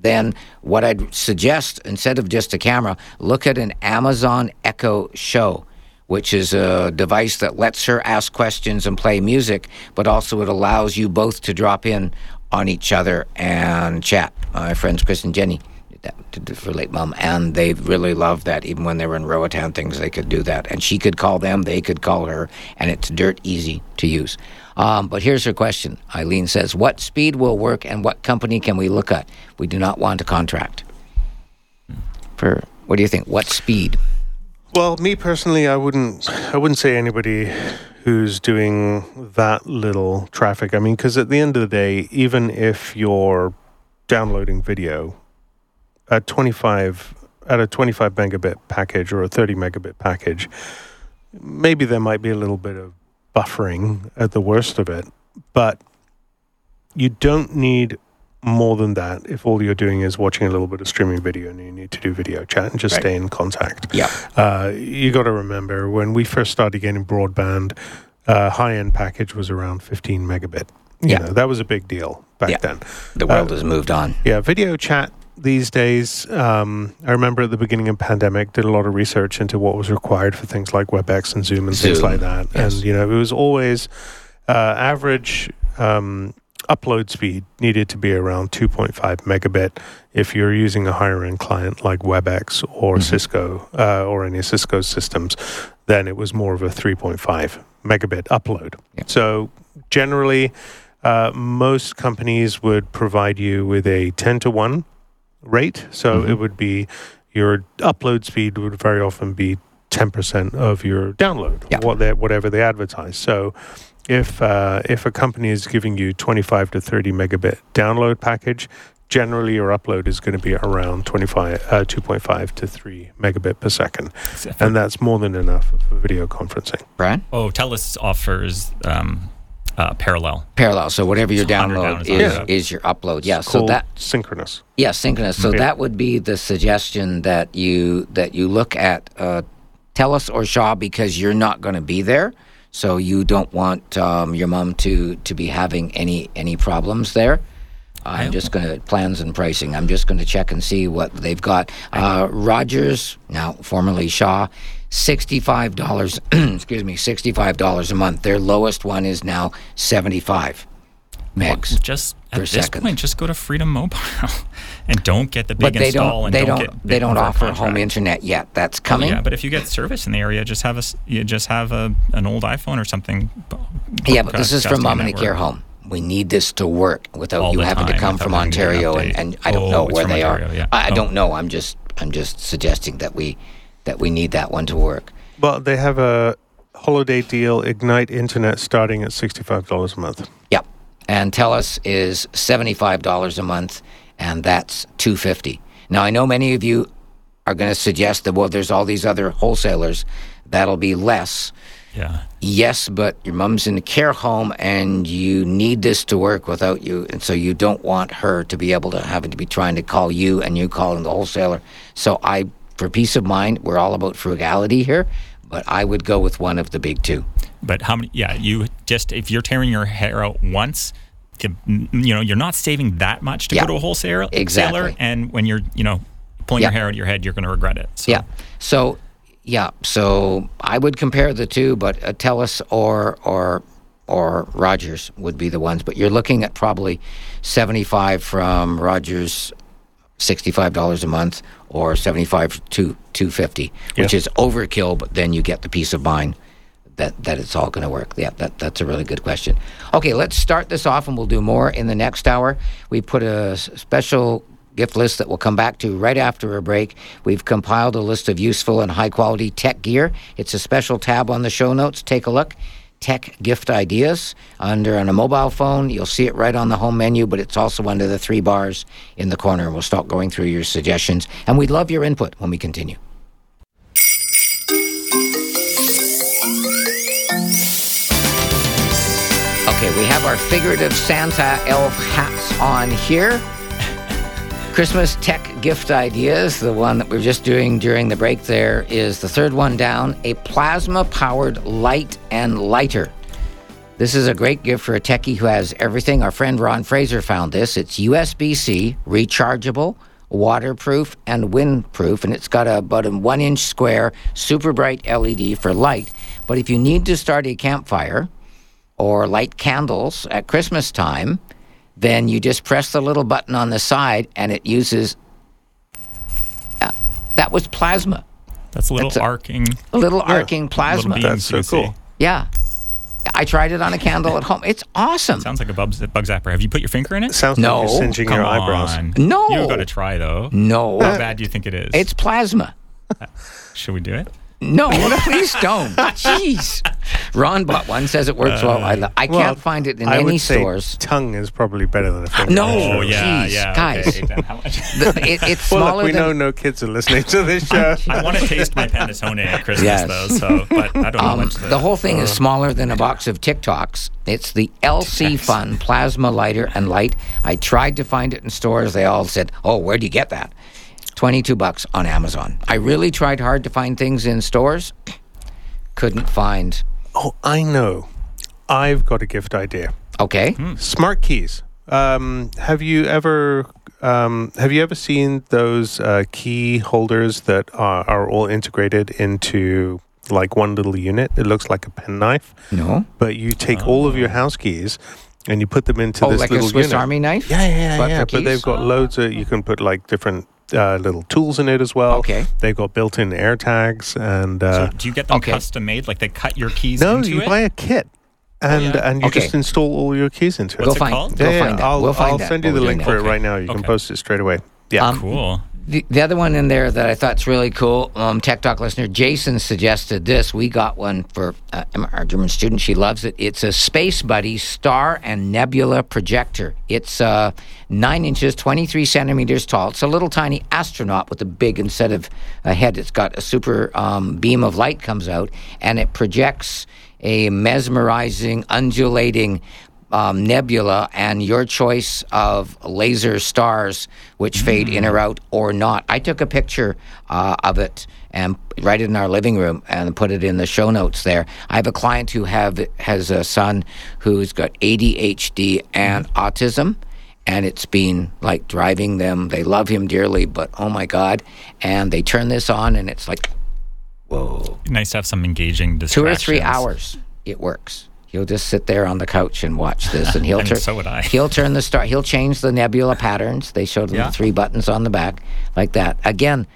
then what I'd suggest, instead of just a camera, look at an Amazon Echo Show, which is a device that lets her ask questions and play music, but also it allows you both to drop in on each other and chat. My friends Chris and Jenny for late mom, and they really loved that. Even when they were in Roatan things, they could do that, and she could call them, they could call her, and it's dirt easy to use. Um, but here's her question. Eileen says, "What speed will work, and what company can we look at? We do not want a contract." For what do you think? What speed? Well, me personally, I wouldn't. I wouldn't say anybody who's doing that little traffic. I mean, because at the end of the day, even if you're downloading video at 25 at a 25 megabit package or a 30 megabit package, maybe there might be a little bit of buffering at the worst of it, but you don't need more than that if all you're doing is watching a little bit of streaming video and you need to do video chat and just Right. stay in contact. Yeah. Uh, you got to remember when we first started getting broadband, uh, high end package was around 15 megabit. You Yeah. know, that was a big deal back Yeah. then. The world has moved on. Yeah, video chat these days. Um, I remember at the beginning of pandemic, did a lot of research into what was required for things like WebEx and Zoom and things like that. yes. And you know, it was always uh, average um, upload speed needed to be around 2.5 megabit. If you're using a higher end client like WebEx or Cisco uh, or any Cisco systems, then it was more of a 3.5 megabit upload. So generally, uh, most companies would provide you with a 10 to 1 rate. So it would be your upload speed would very often be 10% of your download, Yeah. what they, whatever they advertise. So if uh, if a company is giving you 25 to 30 megabit download package, generally your upload is going to be around 25, uh, 2.5 to 3 megabit per second. And that's more than enough for video conferencing. Brian? Oh, TELUS offers um, uh, parallel. Parallel. So whatever your It's 100 download down, is, it's not is, your upload. Yeah. So Called that synchronous. yeah, synchronous. So Yeah. that would be the suggestion that you that you look at uh, TELUS or Shaw because you're not going to be there. So you don't want um, your mom to to be having any any problems there. I'm just going to plans and pricing. I'm just going to check and see what they've got. Uh, Rogers, now formerly Shaw, sixty-five dollars. [CLEARS THROAT] excuse me, sixty-five dollars a month. Their lowest one is now seventy-five megs. Just at Per this second. point, just go to Freedom Mobile [LAUGHS] and don't get the but big they install don't. and They don't, don't. they don't offer contract. home internet yet. That's oh, coming. Yeah, but if you get service in the area, just have a you just have a an old iPhone or something. Yeah, but this is from broadcasting mom and a care home. We need this to work without All you having to come from Ontario, and, and I don't Oh, know where they Ontario, are. yeah. I, I Oh. don't know. I'm just I'm just suggesting that we that we need that one to work. Well, they have a holiday deal, Ignite Internet, starting at $65 a month. Yep. And TELUS is seventy five dollars a month, and that's two fifty. Now I know many of you are going to suggest that well, there's all these other wholesalers that'll be less. Yeah. Yes, but your mom's in a care home and you need this to work without you. And so you don't want her to be able to having to be trying to call you and you calling the wholesaler. So I, for peace of mind, we're all about frugality here, but I would go with one of the big two. But how many? Yeah, you just if you're tearing your hair out once, you you know you're not saving that much to Yeah, go to a wholesaler. exactly. And when you're you know pulling your hair out of your head, you're going to regret it. So. Yeah. So, yeah. So I would compare the two, but uh, TELUS or or or Rogers would be the ones. But you're looking at probably seventy five from Rogers, sixty five dollars a month, or seventy five to two fifty, which Yeah. is overkill. But then you get the peace of mind. That, that it's all going to work. Yeah, that, that's a really good question. Okay, let's start this off and we'll do more in the next hour. We put a special gift list that we'll come back to right after a break. We've compiled a list of useful and high quality tech gear. It's a special tab on the show notes. Take a look. Tech gift ideas under on a mobile phone. You'll see it right on the home menu, but it's also under the three bars in the corner. We'll start going through your suggestions, and we'd love your input when we continue. Okay, we have our figurative Santa elf hats on here. Christmas tech gift ideas. The one that we're just doing during the break there is the third one down a plasma powered light and lighter. This is a great gift for a techie who has everything. Our friend Ron Fraser found this. It's USB C, rechargeable, waterproof, and windproof, and it's got a, about a one inch square, super bright LED for light. But if you need to start a campfire, or light candles at Christmas time, then you just press the little button on the side and it uses. Uh, that was plasma, That's a little That's a- arcing. a little arcing plasma. Little That's so cool. Yeah. I tried it on a candle at home. It's awesome. Sounds like a bug, bug zapper. Have you put your finger in it? Sounds No. like you're singeing Come your eyebrows. on. No. You've got to try though. No. How bad do you think it is? It's plasma. [LAUGHS] Should we do it? No, please don't. [LAUGHS] Jeez. Ron bought one, says it works well. I, lo- I Well, can't find it in I any would say stores. tongue is probably better than a finger. No. Oh yeah, geez, yeah. guys. Okay. Then how much? [LAUGHS] The- it- it's Well, smaller look, we than know no kids are listening to this show. I want to taste my panettone at Christmas Yes. though. So, but I don't know Um, much. the whole thing is smaller than a box of Tic Tacs. It's the LC Fun Plasma Lighter and Light. I tried to find it in stores. They all said, "Oh, where do you get that?" Twenty-two bucks on Amazon. I really tried hard to find things in stores. Couldn't find. oh, I know. I've got a gift idea. Okay. Smart keys. Um, have you ever um, have you ever seen those uh, key holders that are, are all integrated into like one little unit? It looks like a penknife, No. but you take all of your house keys and you put them into Oh, this like a little Swiss unit. Army knife? Yeah, yeah, yeah. But yeah. But they've got loads of. You can put like different uh, little tools in it as well. Okay. They've got built-in air tags and. Uh, so do you get them okay. custom made? Like they cut your keys no, into you it? buy a kit, and yeah? and you Okay. just install all your keys into it. Go What's it find. called? Go yeah, yeah, find that. I'll, we'll find I'll send you the link for that. it right now. You can post it straight away. Yeah. Um, Cool. The, the other one in there that I thought thought's really cool, um, Tech Talk listener Jason suggested this. We got one for uh, our German student. She loves it. It's a Space Buddy star and nebula projector. It's uh, nine inches, 23 centimeters tall. It's a little tiny astronaut with a big, instead of a head, it's got a super um, beam of light comes out and it projects a mesmerizing, undulating um, nebula and your choice of laser stars which fade in or out or not. I took a picture uh, of it and right in our living room and put it in the show notes there. I have a client who have has a son who's got ADHD and autism and it's been like driving them. They love him dearly, but oh my god! And they turn this on, and it's like whoa! Nice to have some engaging two or three hours. It works. He'll just sit there on the couch and watch this, and he'll [LAUGHS] turn. so would I. He'll turn the star. He'll change the nebula patterns. They showed him Yeah. the three buttons on the back, like that. Again,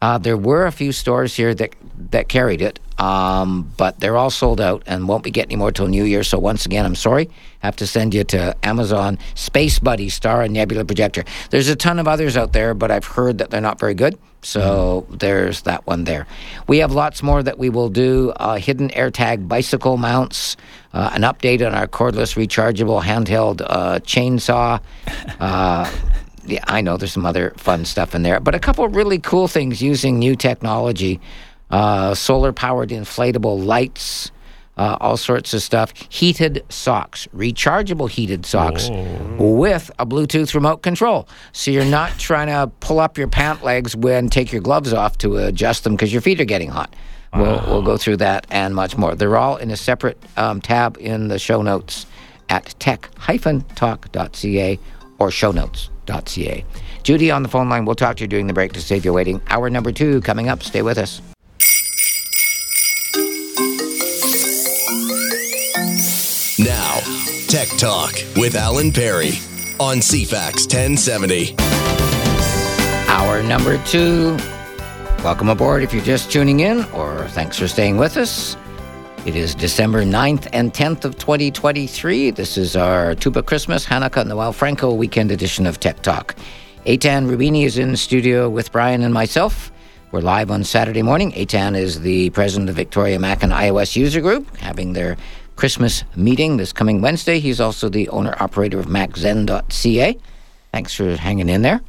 uh, there were a few stores here that that carried it, um, but they're all sold out and won't be getting any more till New Year. So once again, I'm sorry, have to send you to Amazon Space Buddy Star and Nebula Projector. There's a ton of others out there, but I've heard that they're not very good. So there's that one there. We have lots more that we will do. Uh, hidden AirTag bicycle mounts, uh, an update on our cordless rechargeable handheld uh, chainsaw. [LAUGHS] Uh, yeah, I know there's some other fun stuff in there, but a couple of really cool things using new technology, uh, solar powered inflatable lights, uh, all sorts of stuff. Heated socks, rechargeable heated socks with a Bluetooth remote control. So you're not trying to pull up your pant legs when take your gloves off to adjust them because your feet are getting hot. We'll, we'll go through that and much more. They're all in a separate um, tab in the show notes at tech-talk.ca or shownotes.ca. Judy on the phone line. We'll talk to you during the break to save you waiting. Hour number two coming up. Stay with us. Now, Tech Talk with Alan Perry on CFAX 1070. Hour number two. Welcome aboard if you're just tuning in, or thanks for staying with us. It is December 9th and 10th of 2023. This is our Tuba Christmas, Hanukkah, Noel Franco weekend edition of Tech Talk. Aitan Roubini is in studio with Brian and myself. We're live on Saturday morning. Aitan is the president of Victoria Mac and iOS User Group, having their Christmas meeting this coming Wednesday. He's also the owner operator of MacZen.ca. Thanks for hanging in there.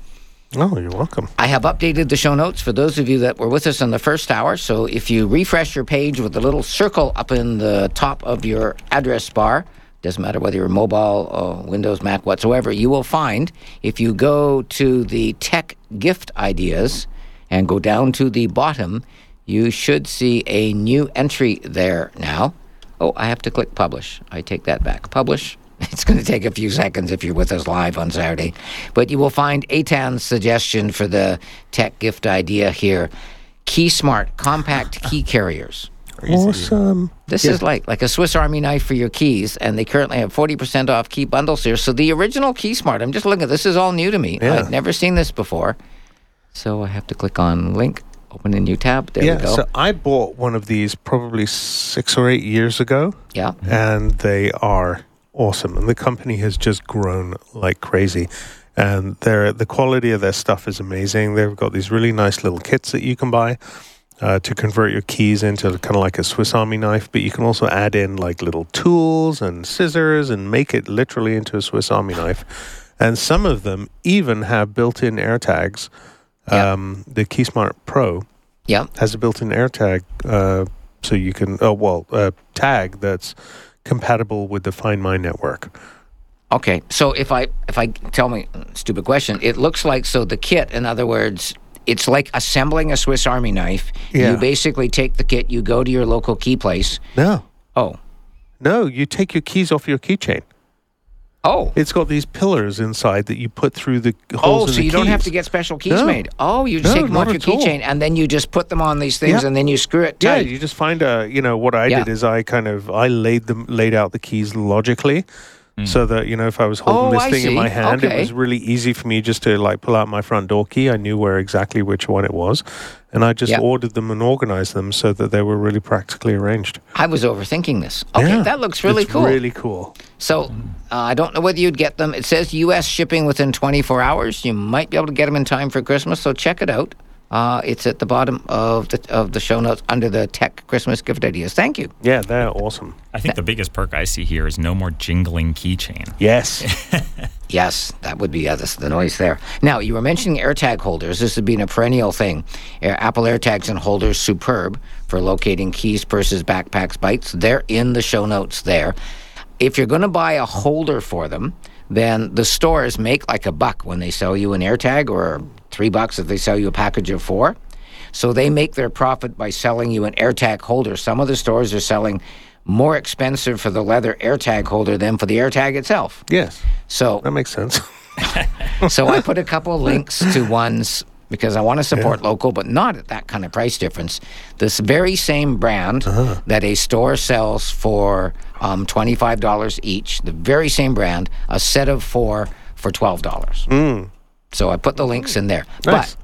Oh, you're welcome. I have updated the show notes for those of you that were with us in the first hour. So if you refresh your page with the little circle up in the top of your address bar, doesn't matter whether you're mobile, or Windows, Mac, whatsoever, you will find if you go to the tech gift ideas and go down to the bottom, you should see a new entry there now. Oh, I have to click publish. I take that back. Publish. [LAUGHS] It's going to take a few seconds if you're with us live on Saturday. But you will find Aitan's suggestion for the tech gift idea here. KeySmart compact key [LAUGHS] carriers. Awesome. This is like like a Swiss Army knife for your keys, and they currently have forty percent off key bundles here. So the original KeySmart, I'm just looking at this is all new to me. Yeah. I've never seen this before. So I have to click on link, open a new tab. There yeah, we go. so I bought one of these probably six or eight years ago, yeah. and they are awesome. And the company has just grown like crazy. And their the quality of their stuff is amazing. They've got these really nice little kits that you can buy uh, to convert your keys into kind of like a Swiss Army knife. But you can also add in like little tools and scissors and make it literally into a Swiss Army knife. And some of them even have built-in AirTags. Yeah. Um, the KeySmart Pro Yeah. has a built-in AirTag, uh, so you can oh well uh, tag that's compatible with the Find My network. Okay, so if I if I tell me uh, stupid question, it looks like so the kit. In other words, it's like assembling a Swiss Army knife. Yeah. You basically take the kit, you go to your local key place. No, Oh, no, you take your keys off your keychain. Oh, It's got these pillars inside that you put through the oh. holes in So you don't have to get special keys No. made. Oh, you just No, take them off your keychain, and then you just put them on these things, Yeah. and then you screw it Yeah, you just find a. You know what I Yeah. did is I kind of I laid them laid out the keys logically, So that you know, if I was holding Oh, this I thing in my hand, Okay. it was really easy for me just to like pull out my front door key. I knew where exactly which one it was, and I just Yeah. ordered them and organized them so that they were really practically arranged. I was overthinking this. Okay, Yeah. that looks really cool. Really cool. So uh, I don't know whether you'd get them. It says U.S. shipping within 24 hours. You might be able to get them in time for Christmas. So check it out. Uh, it's at the bottom of the of the show notes under the tech Christmas gift ideas. Thank you. Yeah, they're awesome. I think the biggest perk I see here is no more jingling keychain. Yes. [LAUGHS] Yes, that would be uh, the, the noise there. Now, you were mentioning AirTag holders. This has been a perennial thing. Air, Apple AirTags and holders, superb for locating keys, purses, backpacks, bites. They're in the show notes there. If you're going to buy a holder for them, then the stores make like a buck when they sell you an AirTag or three bucks if they sell you a package of four. So they make their profit by selling you an AirTag holder. Some of the stores are selling more expensive for the leather AirTag holder than for the AirTag itself. yes. So That makes sense. [LAUGHS] so I put a couple of links to ones because I want to support local, but not at that kind of price difference. This very same brand that a store sells for um, $25 each, the very same brand, a set of four for $12. So I put the links in there. Nice. But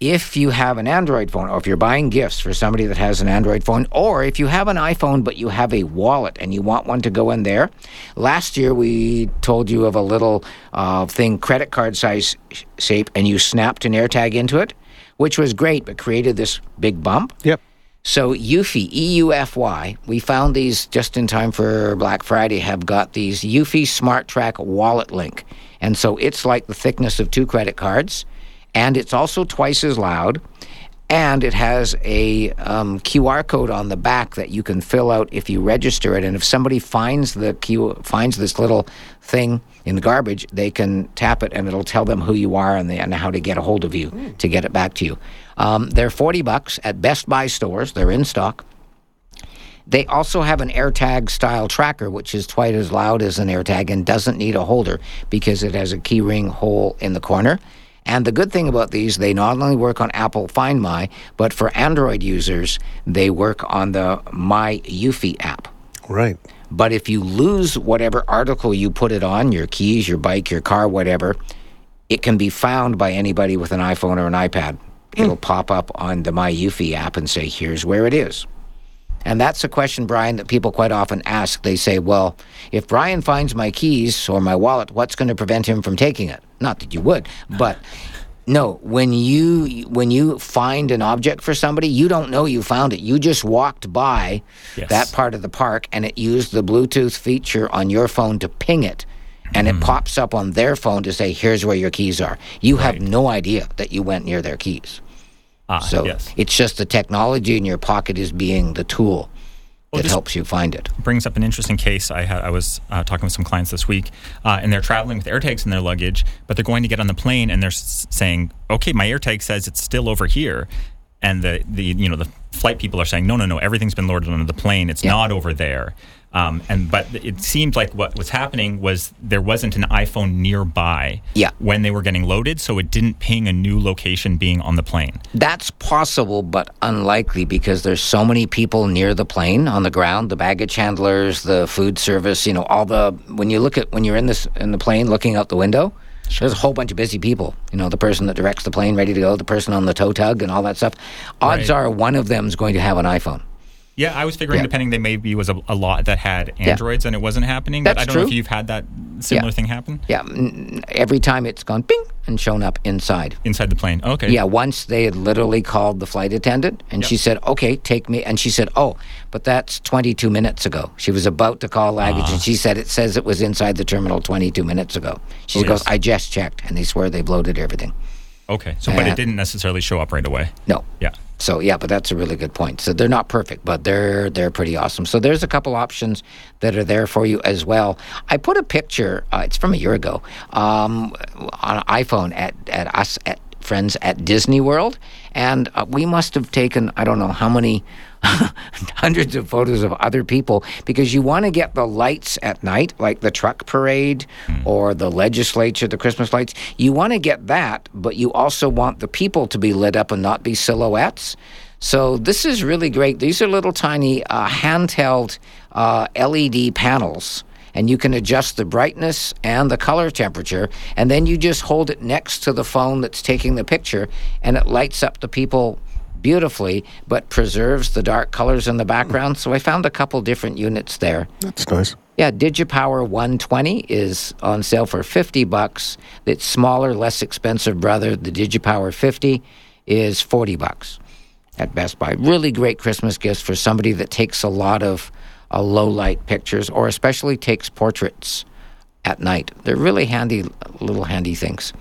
if you have an Android phone, or if you're buying gifts for somebody that has an Android phone, or if you have an iPhone but you have a wallet and you want one to go in there, last year we told you of a little uh, thing, credit card size shape, and you snapped an AirTag into it, which was great, but created this big bump. Yep. So Eufy, E U F Y, we found these just in time for Black Friday. Have got these Eufy Smart Track Wallet Link, and so it's like the thickness of two credit cards, and it's also twice as loud, and it has a um, QR code on the back that you can fill out if you register it. And if somebody finds the Q, finds this little thing in the garbage, they can tap it, and it'll tell them who you are and, the, and how to get a hold of you to get it back to you. Um, they're forty bucks at Best Buy stores. They're in stock. They also have an AirTag style tracker, which is twice as loud as an AirTag and doesn't need a holder because it has a keyring hole in the corner. And the good thing about these, they not only work on Apple Find My, but for Android users, they work on the My Eufy app. Right. But if you lose whatever article you put it on, your keys, your bike, your car, whatever, it can be found by anybody with an iPhone or an iPad. Hmm. It'll pop up on the My Eufy app and say, here's where it is. And that's a question, Brian, that people quite often ask. They say, well, if Brian finds my keys or my wallet, what's going to prevent him from taking it? Not that you would, but no, when you when you find an object for somebody, you don't know you found it. You just walked by Yes. that part of the park and it used the Bluetooth feature on your phone to ping it. And it pops up on their phone to say, here's where your keys are. You have no idea that you went near their keys. Ah, So yes. it's just the technology in your pocket is being the tool that just- helps you find it. brings up an interesting case. I had I was uh, talking with some clients this week, uh, and they're traveling with AirTags in their luggage, but they're going to get on the plane, and they're s- saying, "Okay, my AirTag says it's still over here," and the the you know the flight people are saying, "No, no, no, everything's been loaded onto the plane. It's Yeah. not over there." Um, and but it seemed like what was happening was there wasn't an iPhone nearby Yeah. when they were getting loaded, so it didn't ping a new location being on the plane. That's possible, but unlikely because there's so many people near the plane on the ground, the baggage handlers, the food service, you know, all the when you look at when you're in this in the plane looking out the window, there's a whole bunch of busy people. You know, the person that directs the plane ready to go, the person on the tow tug and all that stuff. Odds Right. are one of them is going to have an iPhone. Yeah, I was figuring Yeah. depending they maybe was a, a lot that had Androids and it wasn't happening. but That's I don't know if you've had that similar Yeah. thing happen Yeah, every time it's gone ping and shown up inside. inside the plane. Okay. Yeah, once they had literally called the flight attendant and she said, okay, take me. And she said, oh, but that's 22 minutes ago. She was about to call luggage Ah. and she said, it says it was inside the terminal 22 minutes ago. She Oh, goes, yes. I just checked. And they swear they've loaded everything. Okay. So, but Uh, it didn't necessarily show up right away. No. Yeah. So yeah, but that's a really good point. So they're not perfect, but they're they're pretty awesome. So there's a couple options that are there for you as well. I put a picture. Uh, it's from a year ago um, on an iPhone at at us at friends at Disney World, and uh, we must have taken I don't know how many. [LAUGHS] hundreds of photos of other people because you want to get the lights at night, like the truck parade or the legislature, the Christmas lights. You want to get that, but you also want the people to be lit up and not be silhouettes. So this is really great. These are little tiny uh, handheld uh, LED panels. and you can adjust the brightness and the color temperature, and then you just hold it next to the phone that's taking the picture, and it lights up the people beautifully, but preserves the dark colors in the background. So I found a couple different units there. That's nice. Yeah, DigiPower 120 is on sale for 50 bucks. Its smaller, less expensive brother, the DigiPower 50, is 40 bucks at Best Buy. Really great Christmas gifts for somebody that takes a lot of uh, low light pictures or especially takes portraits at night. They're really handy, little handy things.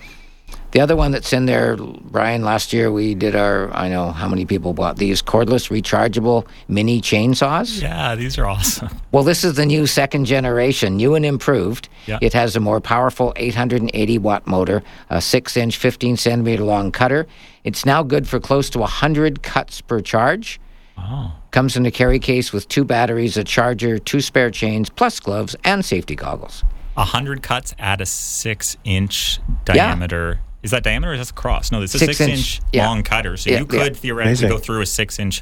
The other one that's in there, Brian, last year we did our, I know how many people bought these cordless rechargeable mini chainsaws. Yeah, these are awesome. [LAUGHS] Well, this is the new second generation, new and improved. Yeah. It has a more powerful 880 watt motor, a 6 inch, 15 centimeter long cutter. It's now good for close to 100 cuts per charge. Oh. Comes in a carry case with two batteries, a charger, two spare chains, plus gloves and safety goggles. A hundred cuts at a six inch diameter. Is that diameter or is that cross? No, it's a Six six, inch, inch, yeah. long cutter. So Yeah, you could yeah. theoretically Amazing. go through a six inch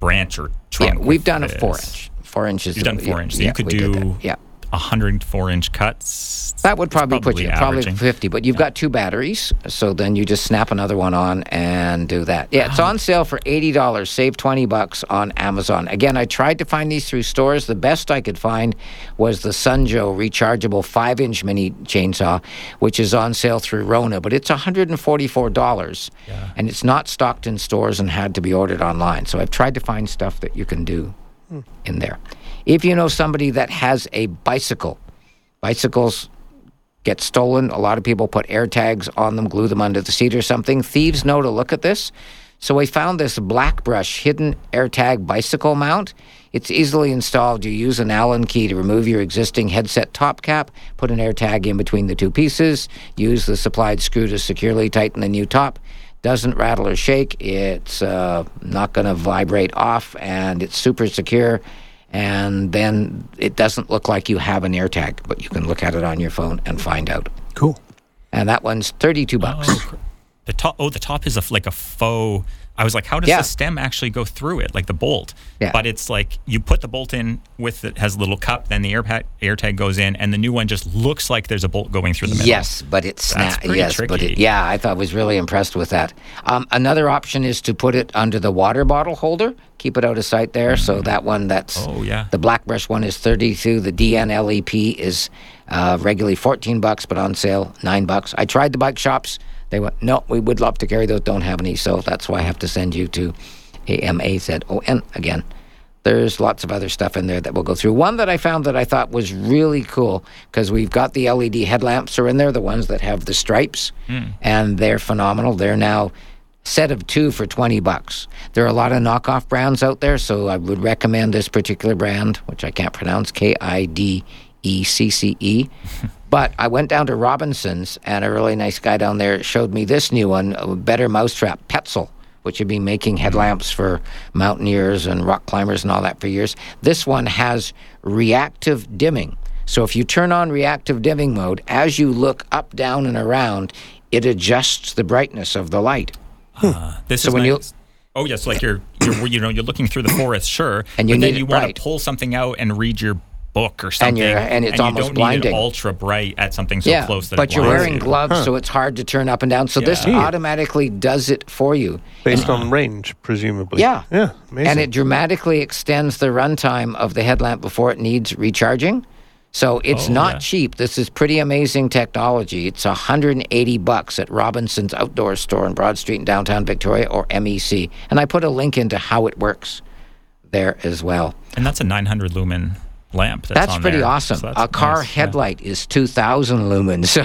branch or trunk. yeah, we've with done a four inch. Four inches. You've done yeah, four inch. So yeah, you could do. Yeah. A hundred four inch cuts. That would It's probably, put you probably 50, but you've got two batteries, so then you just snap another one on and do that. Yeah, it's on sale for $80, save 20 bucks on Amazon. Again, I tried to find these through stores. The best I could find was the Sun Joe rechargeable 5-inch mini chainsaw, which is on sale through Rona, but it's $144 and it's not stocked in stores and had to be ordered online. So I've tried to find stuff that you can do hmm. in there. If you know somebody that has a bicycle, bicycles get stolen. A lot of people put air tags on them, glue them under the seat or something. Thieves know to look at this. So we found this black brush hidden AirTag bicycle mount. It's easily installed. You use an Allen key to remove your existing headset top cap, put an AirTag in between the two pieces, use the supplied screw to securely tighten the new top. Doesn't rattle or shake. It's uh, not going to vibrate off, and it's super secure. And then it doesn't look like you have an AirTag, but you can look at it on your phone and find out. Cool. And that one's thirty-two oh, bucks. Oh, the top. Oh, the top is a, f- like a faux. I was like, how does Yeah. the stem actually go through it, like the bolt? Yeah. But it's like you put the bolt in with it has a little cup, then the air pa- air tag goes in, and the new one just looks like there's a bolt going through the middle. Yes, but it That's snaps. Yes, but it, yeah, I thought I was really impressed with that. Um, another option is to put it under the water bottle holder. Keep it out of sight there. So that one, that's Oh, yeah. The black brush one is thirty-two. The DNLEP is uh, regularly fourteen bucks, but on sale nine bucks. I tried the bike shops. They went, no, we would love to carry those. Don't have any. So that's why I have to send you to AMAZON again. There's lots of other stuff in there that we'll go through. One that I found that I thought was really cool because we've got the LED headlamps are in there, the ones that have the stripes, hmm. and they're phenomenal. They're now set of two for 20 bucks. There are a lot of knockoff brands out there, so I would recommend this particular brand, which I can't pronounce, K I D E C C E. [LAUGHS] But I went down to Robinson's, and a really nice guy down there showed me this new one, a better mousetrap, Petzl, which had been making hmm. headlamps for mountaineers and rock climbers and all that for years. This one has reactive dimming. So if you turn on reactive dimming mode, as you look up, down, and around, it adjusts the brightness of the light. This So is when you- Oh yes, like you're, you're you know you're looking through the forest, sure, And you but then you want bright. to pull something out and read your book or something, you're- and it's you almost don't blinding. Need it ultra bright at something so yeah, close that but it you're wearing you. gloves, so it's hard to turn up and down. So this Yeah. automatically does it for you. Based on range, presumably. Yeah. Yeah. Amazing. And it dramatically extends the runtime of the headlamp before it needs recharging. So it's Oh, not yeah. cheap. This is pretty amazing technology. It's 180 bucks at Robinson's Outdoor Store in Broad Street in downtown Victoria or MEC. And I put a link into how it works there as well. and that's a 900 lumen lamp. That's, That's on pretty there. awesome. So that's a car nice, yeah. headlight is 2,000 lumens, so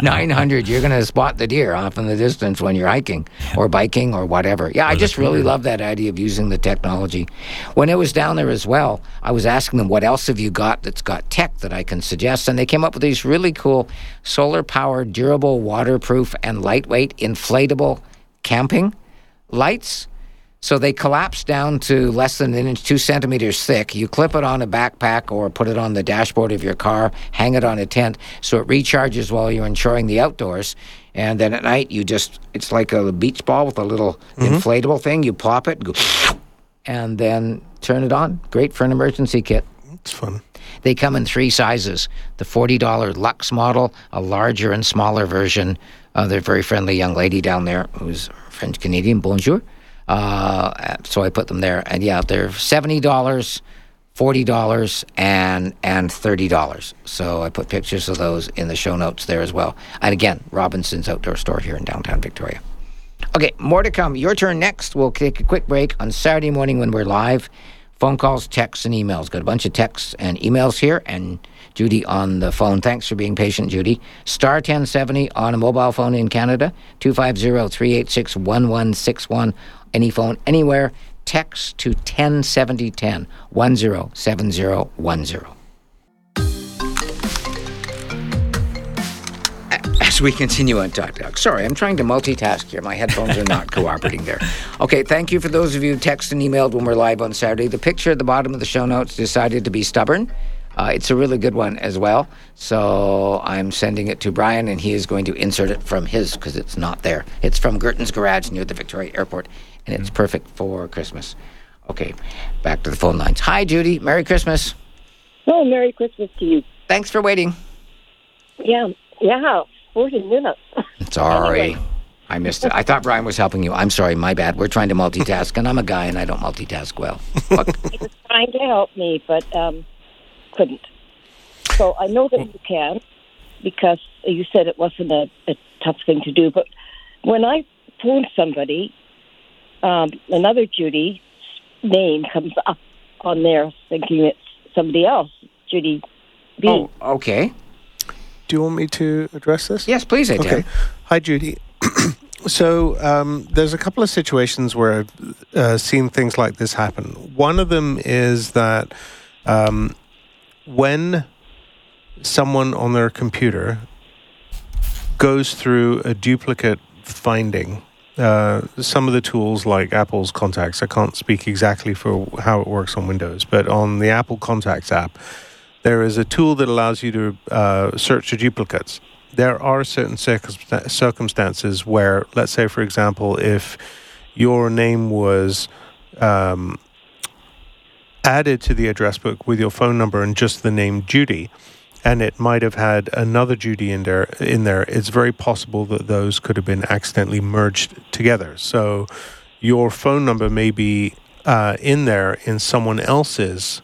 [LAUGHS] 900, you're going to spot the deer off in the distance when you're hiking or biking or whatever. Yeah, I just really love that idea of using the technology. When it was down there as well, I was asking them, what else have you got that's got tech that I can suggest? And they came up with these really cool solar powered, durable, waterproof, and lightweight inflatable camping lights. So they collapse down to less than an inch, two centimeters thick. You clip it on a backpack or put it on the dashboard of your car, hang it on a tent, so it recharges while you're enjoying the outdoors. And then at night, you just, it's like a beach ball with a little inflatable thing. You plop it, go, and then turn it on. Great for an emergency kit. it's fun. They come in three sizes the $40 Lux model, a larger and smaller version. Uh, they're very friendly young lady down there who's French Canadian. Bonjour. Uh, so I put them there. And yeah, they're $70 forty dollars and and thirty dollars. So I put pictures of those in the show notes there as well. And again, Robinson's Outdoor Store here in downtown Victoria. Okay, more to come. Your turn next. We'll take a quick break on Saturday morning when we're live. Phone calls, texts, and emails. Got a bunch of texts and emails here, and Judy on the phone. Thanks for being patient, Judy. Star 1070 on a mobile phone in Canada, 250 386 1161. Any phone, anywhere text to 107010 107010. As we continue on Talk Talk. Sorry, I'm trying to multitask here. My headphones are not [LAUGHS] cooperating there. Okay, thank you for those of you who text and emailed when we're live on Saturday. The picture at the bottom of the show notes decided to be stubborn. Uh, it's a really good one as well. So I'm sending it to Brian, and he is going to insert it from his because it's not there. It's from Gurton's Garage near the Victoria Airport, and it's perfect for Christmas. Okay, back to the phone lines. Hi, Judy. Merry Christmas. Oh, Merry Christmas to you. Thanks for waiting. Yeah, yeah, 40 minutes. Sorry. Anyway. I missed it. I thought Brian was helping you. I'm sorry, my bad. We're trying to multitask, and I'm a guy, and I don't multitask well. What? [LAUGHS] He was trying to help me, but um, couldn't. So I know that you can because you said it wasn't a, a tough thing to do. But when I phone somebody, um, another Judy name comes up on there thinking it's somebody else, Judy B. oh, okay. Do you want me to address this? Yes, please, I Okay. Hi, Judy. [CLEARS THROAT] so um, there's a couple of situations where I've uh, seen things like this happen. One of them is that um, when someone on their computer goes through a duplicate finding, uh, some of the tools like Apple's Contacts, I can't speak exactly for how it works on Windows, but on the Apple Contacts app, there is a tool that allows you to uh, search for duplicates. There are certain circumsta- circumstances where, let's say, for example, if your name was um, added to the address book with your phone number and just the name Judy, and it might have had another Judy in there. In there, it's very possible that those could have been accidentally merged together. So, your phone number may be uh, in there in someone else's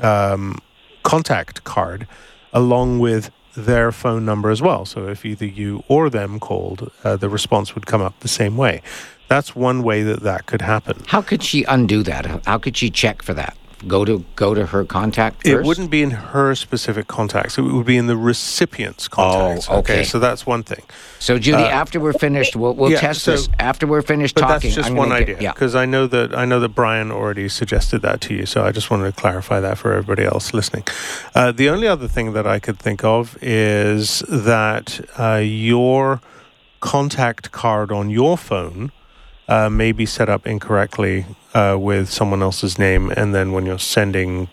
um, contact card, along with their phone number as well. So, if either you or them called, uh, the response would come up the same way. That's one way that that could happen. How could she undo that? How could she check for that? Go to go to her contact first. It wouldn't be in her specific contacts. It would be in the recipient's contacts. Oh, okay. So that's one thing. So, Judy, Uh, after we're finished, we'll, we'll yeah, test so- this. After we're finished But talking, that's just one idea. Get, yeah. Because I know that I know that Brian already suggested that to you. So I just wanted to clarify that for everybody else listening. Uh, the only other thing that I could think of is that uh, your contact card on your phone uh, may be set up incorrectly uh, with someone else's name, and then when you're sending,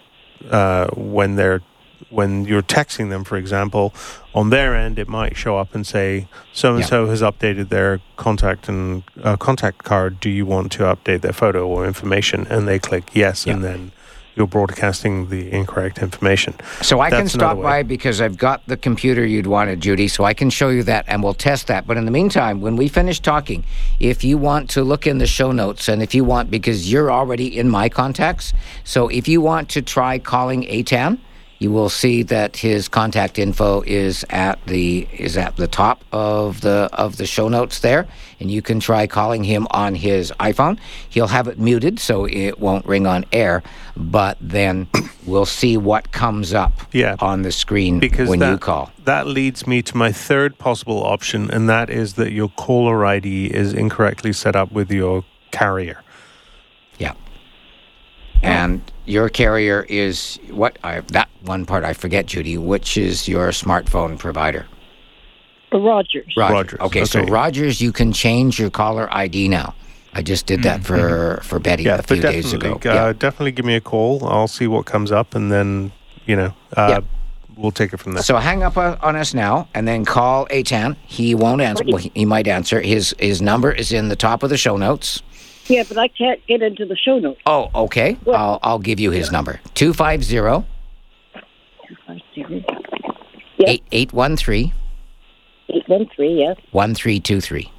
uh, when they're when you're texting them, for example, on their end, it might show up and say, "So and so has updated their contact and uh, contact card. Do you want to update their photo or information?" And they click yes, and then you're broadcasting the incorrect information. So I can stop by because I've got the computer you'd wanted, Judy, so I can show you that and we'll test that. But in the meantime, when we finish talking, if you want to look in the show notes and if you want, because you're already in my contacts, so if you want to try calling Aitan, you will see that his contact info is at the is at the top of the of the show notes there, and you can try calling him on his iPhone. He'll have it muted so it won't ring on air, but then [COUGHS] we'll see what comes up Yeah. on the screen because when that, you call. That leads me to my third possible option, and that is that your caller ID is incorrectly set up with your carrier. Yeah. And your carrier is what? I, that one part I forget, Judy. Which is your smartphone provider? The Rogers. Rogers, Okay, so. Rogers, you can change your caller ID now. I just did that for for Betty Yeah, a few days definitely, ago. uh, yeah. definitely give me a call. I'll see what comes up, and then you know, uh, Yeah. we'll take it from there. So hang up on on us now, and then call Aitan. He won't answer. Well, he, he might answer. His his number is in the top of the show notes. Yeah, but I can't get into the show notes. Oh, okay. I'll I'll give you his number. 250 zero. Yep. Eight eight one three Eight one three. Yes. one three two three.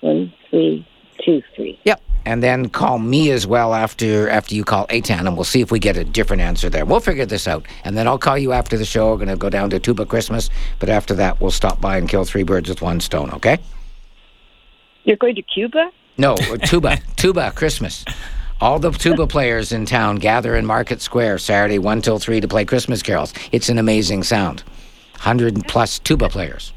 One three two three. Yep. And then call me as well after after you call Aitan, and we'll see if we get a different answer there. We'll figure this out, and then I'll call you after the show. We're going to go down to Tuba Christmas, but after that, we'll stop by and kill three birds with one stone. Okay? You're going to Cuba? No, Tuba, Tuba Christmas. All the tuba players in town gather in Market Square Saturday one till three to play Christmas carols. It's an amazing sound. Hundred plus tuba players.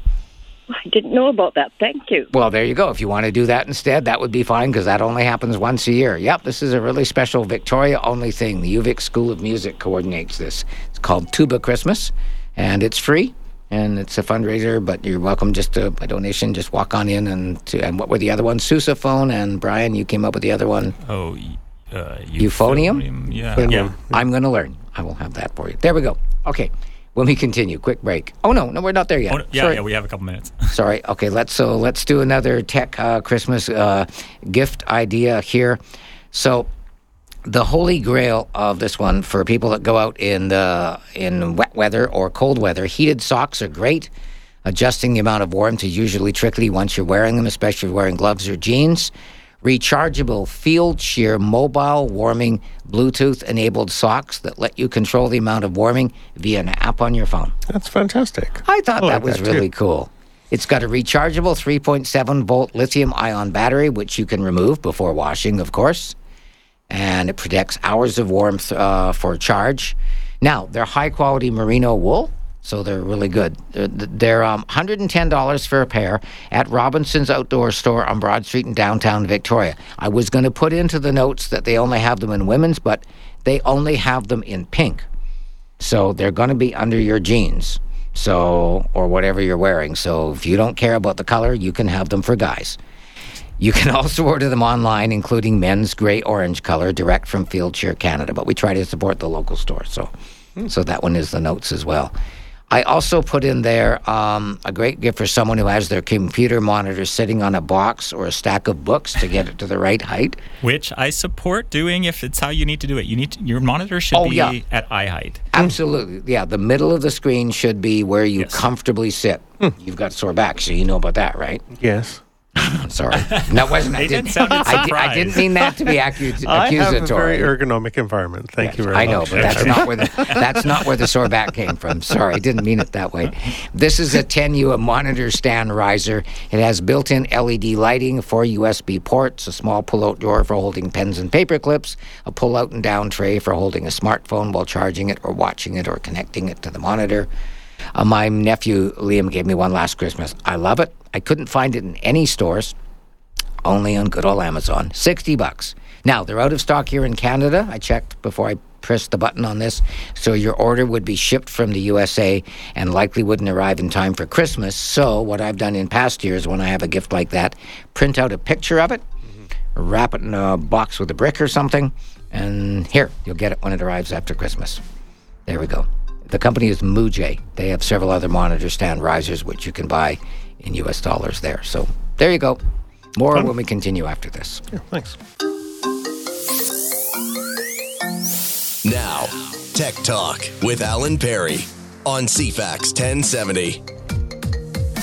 I didn't know about that. Thank you. Well, there you go. If you want to do that instead, that would be fine because that only happens once a year. Yep, this is a really special Victoria only thing. The UVic School of Music coordinates this. It's called Tuba Christmas, and it's free. And it's a fundraiser, but you're welcome just to a donation. Just walk on in and to, and what were the other ones? Sousaphone and Brian. You came up with the other one. Oh, y- uh, Euphonium? Yeah. Euphonium. yeah. I'm going to learn. I will have that for you. There we go. Okay. When we continue, quick break. Oh no, no, we're not there yet. Oh, no, yeah, Sorry. yeah, we have a couple minutes. [LAUGHS] Sorry. Okay, let's so let's do another tech uh, Christmas uh, gift idea here. So, the holy grail of this one for people that go out in the in wet weather or cold weather, heated socks are great. Adjusting the amount of warmth is usually tricky once you're wearing them, especially if you're wearing gloves or jeans. Rechargeable Fieldsheer mobile warming Bluetooth enabled socks that let you control the amount of warming via an app on your phone. That's fantastic. I thought I that was that really cool. It's got a rechargeable 3.7 volt lithium ion battery, which you can remove before washing, of course. And it protects hours of warmth uh, for charge. Now, they're high quality merino wool, so they're really good. They're, they're um, $110 for a pair at Robinson's Outdoor Store on Broad Street in downtown Victoria. I was going to put into the notes that they only have them in women's, but they only have them in pink. So they're going to be under your jeans. So, or whatever you're wearing. So if you don't care about the color, you can have them for guys. You can [LAUGHS] also order them online, including men's gray orange color, direct from Fieldsheer Canada. But we try to support the local store, so so that one is the notes as well. I also put in there um, a great gift for someone who has their computer monitor sitting on a box or a stack of books to get it to the right height. Which I support doing if it's how you need to do it. You need to, your monitor should Oh, be yeah. at eye height. Absolutely, yeah. The middle of the screen should be where you Yes. comfortably sit. You've got sore back, so you know about that, right? Yes. [LAUGHS] Sorry, that wasn't. I didn't, did [LAUGHS] I, I didn't mean that to be accu- [LAUGHS] I have a very ergonomic environment. Thank you very I know, but that's not where the that's not where the sore back came from. Sorry, I didn't mean it that way. This is a 10U a monitor stand riser. It has built-in LED lighting, four USB ports, a small pull-out drawer for holding pens and paper clips, a pull-out and down tray for holding a smartphone while charging it or watching it or connecting it to the monitor. Uh, my nephew Liam gave me one last Christmas. I love it. I couldn't find it in any stores only on good old Amazon. 60 bucks. Now, they're out of stock here in Canada. I checked before I pressed the button on this. So your order would be shipped from the USA and likely wouldn't arrive in time for Christmas. So what I've done in past years when I have a gift like that, print out a picture of it, wrap it in a box with a brick or something, and here, you'll get it when it arrives after Christmas. There we go. The company is Mujay. They have several other monitor stand risers which you can buy in US dollars there. So there you go. More when we continue after this. Yeah, thanks. Now, Tech Talk with Alan Perry on CFAX 1070.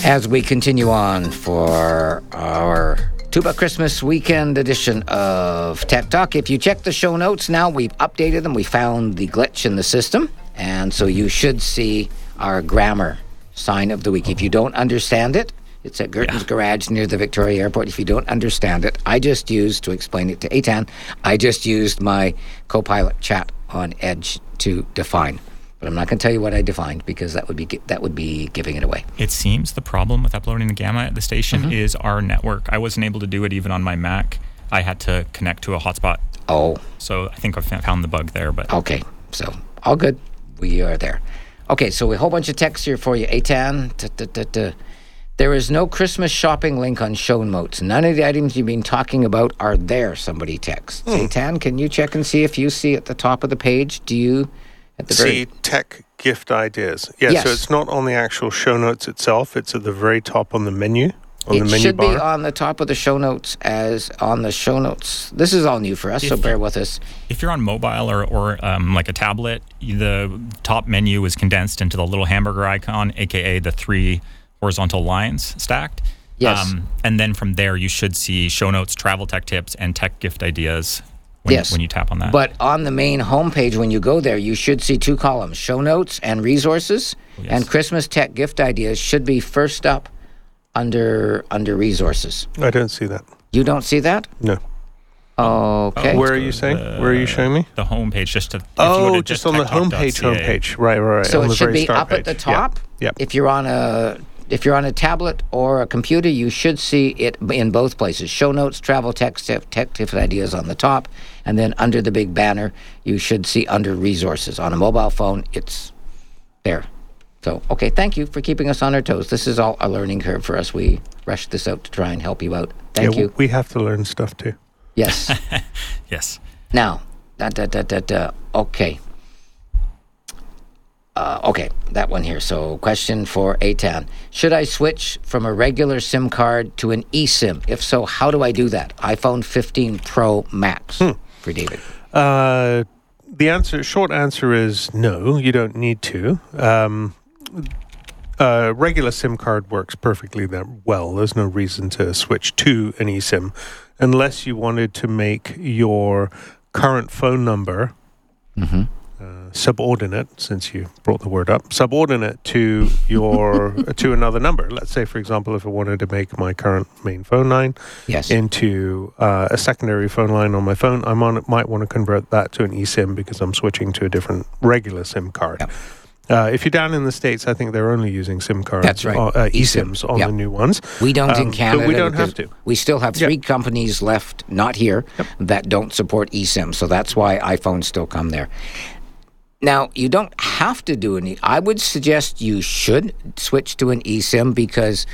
As we continue on for our Tuba Christmas weekend edition of Tech Talk, if you check the show notes now, we've updated them. We found the glitch in the system, and so you should see our grammar sign of the week. If you don't understand it, it's at Gurton's Garage near the Victoria Airport. If you don't understand it, I just used, to explain it to Aitan, I just used my co-pilot chat on Edge to define. But I'm not going to tell you what I defined because that would be that would be giving it away. It seems the problem with uploading the gamma at the station Mm-hmm. is our network. I wasn't able to do it even on my Mac. I had to connect to a hotspot. Oh, So I think I found the bug there, but Okay, so all good. We are there. Okay, so a whole bunch of text here for you. Aitan, there is no Christmas shopping link on show notes. None of the items you've been talking about are there. Somebody texts. Hmm. Aitan, can you check and see if you see at the top of the page? Do you at the See very tech gift ideas. Yeah, Yes. so it's not on the actual show notes itself. It's at the very top on the menu. On it the menu should bar. be on the top of the show notes as on the show notes. This is all new for us, so bear with us. If you're on mobile or, or um, like a tablet, the top menu is condensed into the little hamburger icon, aka the three horizontal lines stacked. Um, Yes. and then from there, you should see show notes, travel tech tips, and tech gift ideas when, Yes. when you tap on that. But on the main homepage, when you go there, you should see two columns: show notes and resources. Oh, yes. And Christmas tech gift ideas should be first up under under resources. I don't see that. You don't see that? No. Okay. Where are you saying? Where are you showing me? the homepage, just to if Oh, go to just on the homepage. techtalk.ca. Homepage. Right. Right. Right. So on it the should very be start up at the page. Yeah. Yep. If you're on a if you're on a tablet or a computer, you should see it in both places. Show notes, travel text, tech tips ideas on the top, and then under the big banner, you should see under resources. On a mobile phone, it's there. So, okay, thank you for keeping us on our toes. This is all a learning curve for us. We rushed this out to try and help you out. Thank yeah, you. We have to learn stuff too. Yes. [LAUGHS] Yes. Now, da, da, da, da, da. okay. Uh, okay, that one here. So, question for Aitan. Should I switch from a regular SIM card to an eSIM? If so, how do I do that? iPhone 15 Pro Max for David. Uh, the answer, short answer is no. You don't need to. Um, a regular SIM card works perfectly that well. There's no reason to switch to an eSIM, unless you wanted to make your current phone number uh, subordinate. Since you brought the word up, subordinate to your [LAUGHS] to another number. Let's say, for example, if I wanted to make my current main phone line Yes. into uh, a secondary phone line on my phone, I might, might want to convert that to an eSIM because I'm switching to a different regular SIM card. Yep. Uh, if you're down in the states, I think they're only using SIM cards. That's right. Uh, uh, eSIM. eSIMs on Yep. the new ones. We don't in Um, Canada. but we don't have to. We still have three companies left, not here, that don't support eSIM. So that's why iPhones still come there. Now, you don't have to do an e- I would suggest you should switch to an eSIM because,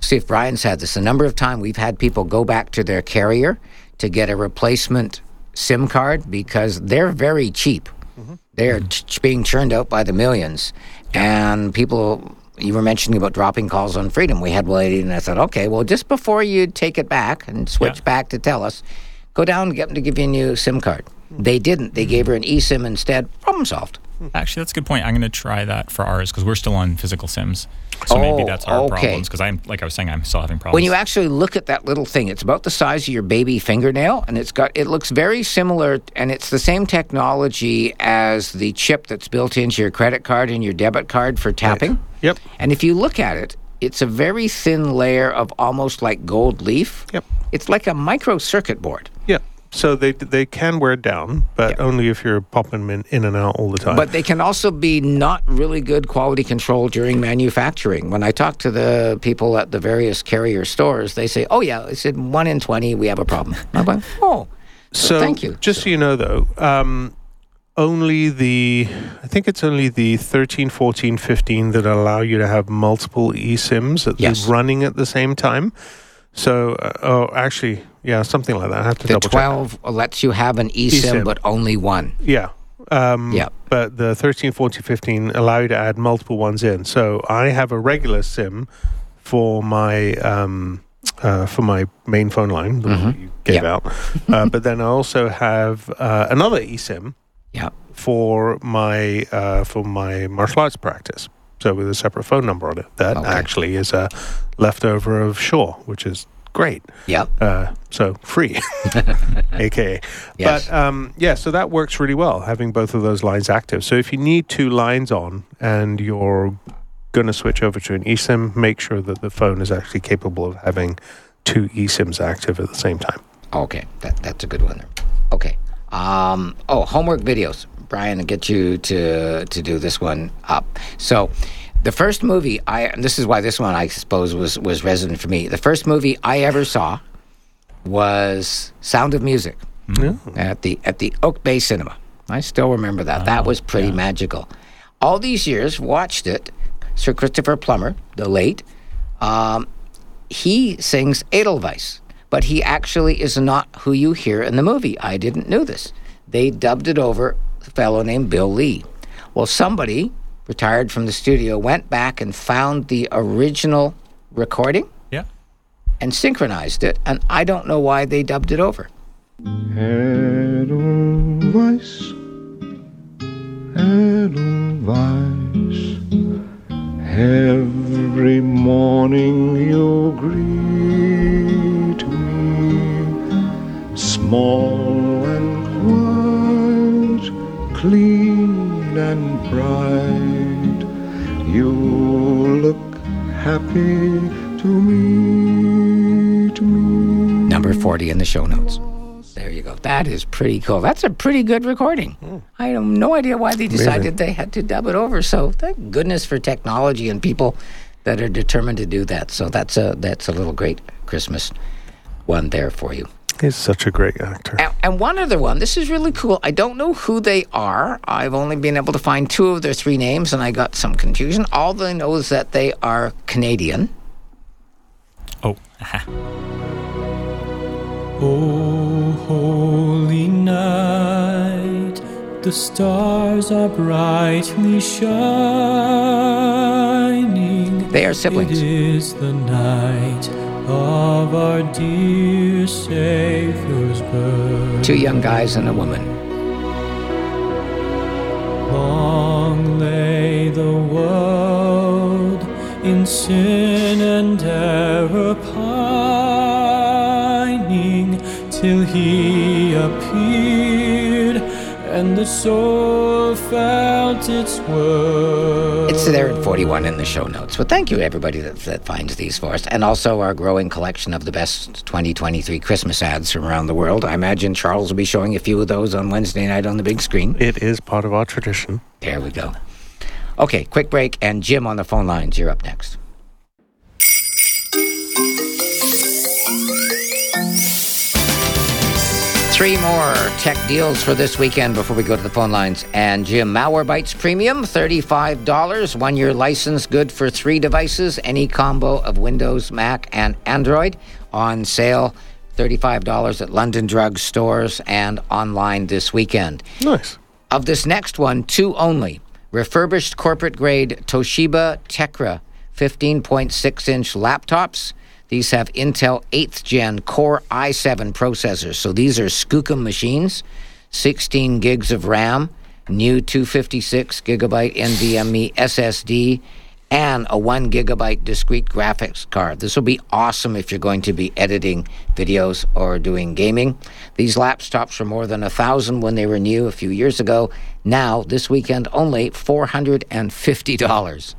see if Brian's had this. A number of times we've had people go back to their carrier to get a replacement SIM card because they're very cheap. They're ch- being churned out by the millions. And people, you were mentioning about dropping calls on freedom. We had one lady, and I said, okay, well, just before you take it back and switch Yeah. back to TELUS, go down and get them to give you a new SIM card. They didn't. They mm-hmm. gave her an eSIM instead. Problem solved. Actually, that's a good point. I'm going to try that for ours because we're still on physical sims. So maybe Oh, that's our okay. problems because I'm, like I was saying, I'm still having problems. When you actually look at that little thing, it's about the size of your baby fingernail, and it's got it looks very similar, and it's the same technology as the chip that's built into your credit card and your debit card for tapping. Yep. And if you look at it, it's a very thin layer of almost like gold leaf. Yep. It's like a micro circuit board. Yeah. So they they can wear down, but Yep. only if you're popping them in, in and out all the time. But they can also be not really good quality control during manufacturing. When I talk to the people at the various carrier stores, they say, "Oh yeah," they said one in twenty we have a problem. I'm like, "Oh, so thank you." Just so you know, though, um, only the I think it's only the 13, 14, 15 that allow you to have multiple eSIMs at Yes. running at the same time. So, uh, oh, actually, yeah, something like that. I have to the double check. twelve lets you have an eSIM, eSIM. but only one. Yeah. Um, Yeah. But the 13, 14, 15 allow you to add multiple ones in. So I have a regular SIM for my um, uh, for my main phone line, that you gave Mm-hmm. Out. uh, but then I also have uh, another eSIM Yeah. for my uh, for my martial arts practice. So with a separate phone number on it. That Okay. actually is a leftover of Shaw, which is great. Yep. Uh, so free, [LAUGHS] aka. Yes. But um, yeah, so that works really well having both of those lines active. So if you need two lines on and you're going to switch over to an eSIM, make sure that the phone is actually capable of having two eSIMs active at the same time. Okay, that, that's a good one. There. Okay. Um, oh, homework videos. Brian, I'll get you to to do this one up. So, the first movie I and this is why this one I suppose was was resonant for me. The first movie I ever saw was Sound of Music at the at the Oak Bay Cinema. I still remember that. that was pretty magical. All these years, watched it. Sir Christopher Plummer, the late, um, he sings Edelweiss, but he actually is not who you hear in the movie. I didn't know this. They dubbed it over a fellow named Bill Lee. Well, somebody retired from the studio went back and found the original recording yeah. and synchronized it, and I don't know why they dubbed it over. Edelweiss, Edelweiss. Every morning you greet me, small and white, clean and bright. You look happy to meet me. Number 40 in the show notes. There you go. That is pretty cool. That's a pretty good recording. Hmm. I have no idea why they decided they had to dub it over. So thank goodness for technology and people that are determined to do that. So that's a that's a little great Christmas one there for you. He's such a great actor. And, and one other one. This is really cool. I don't know who they are. I've only been able to find two of their three names, and I got some confusion. All I know is that they are Canadian. Oh, aha. [LAUGHS] Oh, holy night, the stars are brightly shining. They are siblings. It is the night of our dear Savior's birth. Two young guys and a woman. Long lay the world in sin and error pining till he appeared and the soul felt its worth. It's there at 41 in the show notes. But thank you, everybody that, that finds these for us. And also our growing collection of the best 2023 Christmas ads from around the world. I imagine Charles will be showing a few of those on Wednesday night on the big screen. It is part of our tradition. There we go. Okay, quick break. And Jim on the phone lines. You're up next. Three more tech deals for this weekend before we go to the phone lines. And Jim, Malwarebytes Premium, $35. One year license, good for three devices, any combo of Windows, Mac, and Android. On sale, $35 at London drug stores and online this weekend. Nice. Of this next one, two only. Refurbished corporate grade Toshiba Tecra 15.6 inch laptops. These have Intel 8th gen Core i7 processors. So these are Skookum machines, 16 gigs of RAM, new 256 gigabyte NVMe SSD, and a 1 gigabyte discrete graphics card. This will be awesome if you're going to be editing videos or doing gaming. These laptops were more than a thousand when they were new a few years ago. Now, this weekend only $450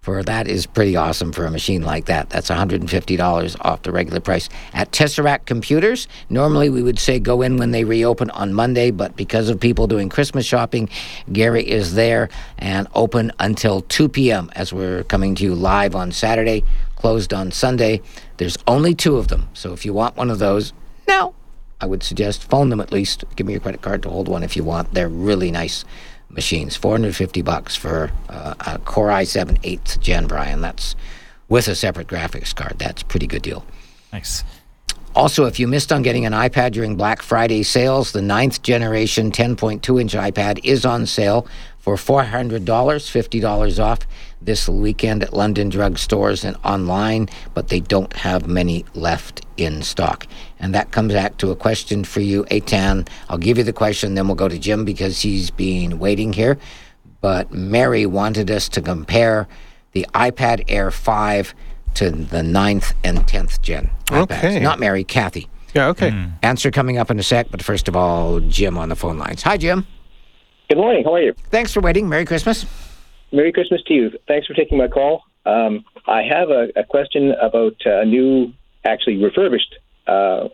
for that is pretty awesome for a machine like that. That's $150 off the regular price. At Tesseract Computers, normally we would say go in when they reopen on Monday, but because of people doing Christmas shopping, Gary is there and open until 2 p.m. as we're coming to you live on Saturday, closed on Sunday. There's only two of them, so if you want one of those, now I would suggest phone them at least. Give me your credit card to hold one if you want. They're really nice machines. 450 bucks for uh, a Core i7 8th gen, Brian. That's with a separate graphics card. That's a pretty good deal. Nice. Also, if you missed on getting an iPad during Black Friday sales, the ninth generation 10.2 inch iPad is on sale for $400, $50 off this weekend at London drug stores and online, but they don't have many left in stock. And that comes back to a question for you, Aitan. I'll give you the question, then we'll go to Jim because he's been waiting here. But Mary wanted us to compare the iPad Air 5 to the ninth and 10th gen iPads. Okay. Not Mary, Kathy. Yeah, okay. Answer coming up in a sec, but first of all, Jim on the phone lines. Hi, Jim. Good morning. How are you? Thanks for waiting. Merry Christmas. Merry Christmas to you. Thanks for taking my call. Um, I have a, a question about a new, actually refurbished uh,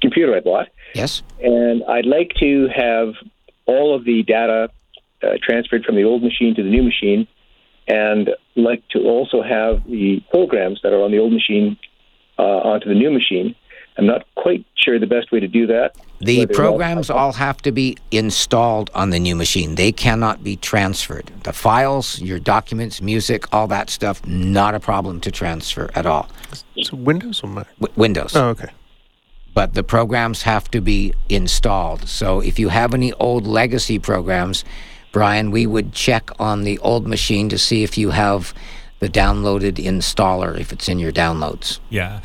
computer I bought, Yes. and I'd like to have all of the data uh, transferred from the old machine to the new machine, and like to also have the programs that are on the old machine uh, onto the new machine. I'm not quite sure the best way to do that. The Whether or not- programs all have to be installed on the new machine. They cannot be transferred. The files, your documents, music, all that stuff, not a problem to transfer at all. So Windows or Mac? W- Windows. Oh, okay. But the programs have to be installed. So if you have any old legacy programs, Brian, we would check on the old machine to see if you have the downloaded installer, if it's in your downloads. Yeah.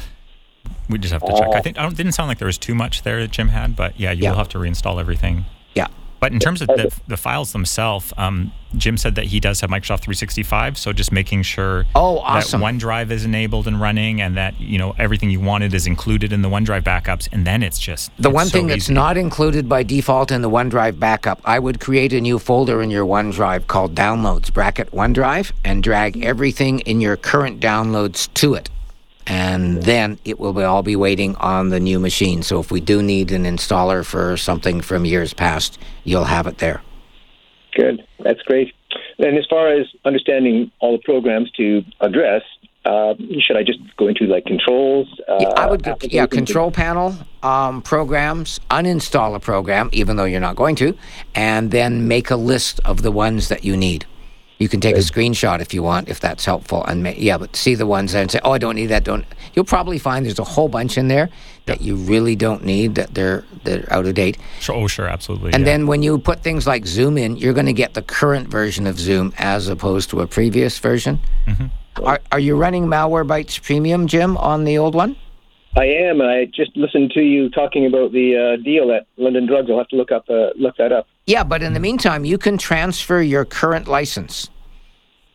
We just have to check. I oh. think I don't, didn't sound like there was too much there that Jim had, but yeah, you Yeah. will have to reinstall everything. Yeah. But in terms of the, the files themselves, um, Jim said that he does have Microsoft 365. So just making sure Oh, awesome. that OneDrive is enabled and running, and that you know everything you wanted is included in the OneDrive backups, and then it's just The it's one so thing that's easy. not included by default in the OneDrive backup, I would create a new folder in your OneDrive called Downloads, bracket OneDrive, and drag everything in your current downloads to it. And then it will be, all be waiting on the new machine. So if we do need an installer for something from years past, you'll have it there. Good. That's great. And as far as understanding all the programs to address, uh, should I just go into like controls? Uh, Yeah, I would go, yeah, control panel, um, programs, uninstall a program, even though you're not going to, and then make a list of the ones that you need. You can take a screenshot if you want, if that's helpful, and ma- yeah, but see the ones there and say, "Oh, I don't need that." Don't. You'll probably find there's a whole bunch in there that you really don't need that they're they're out of date. Sure, oh, sure, absolutely. And yeah. then when you put things like Zoom in, you're going to get the current version of Zoom as opposed to a previous version. Mm-hmm. Are, are you running Malwarebytes Premium, Jim, on the old one? I am. I just listened to you talking about the uh, deal at London Drugs. I'll have to look up uh, look that up. Yeah, but in the meantime, you can transfer your current license.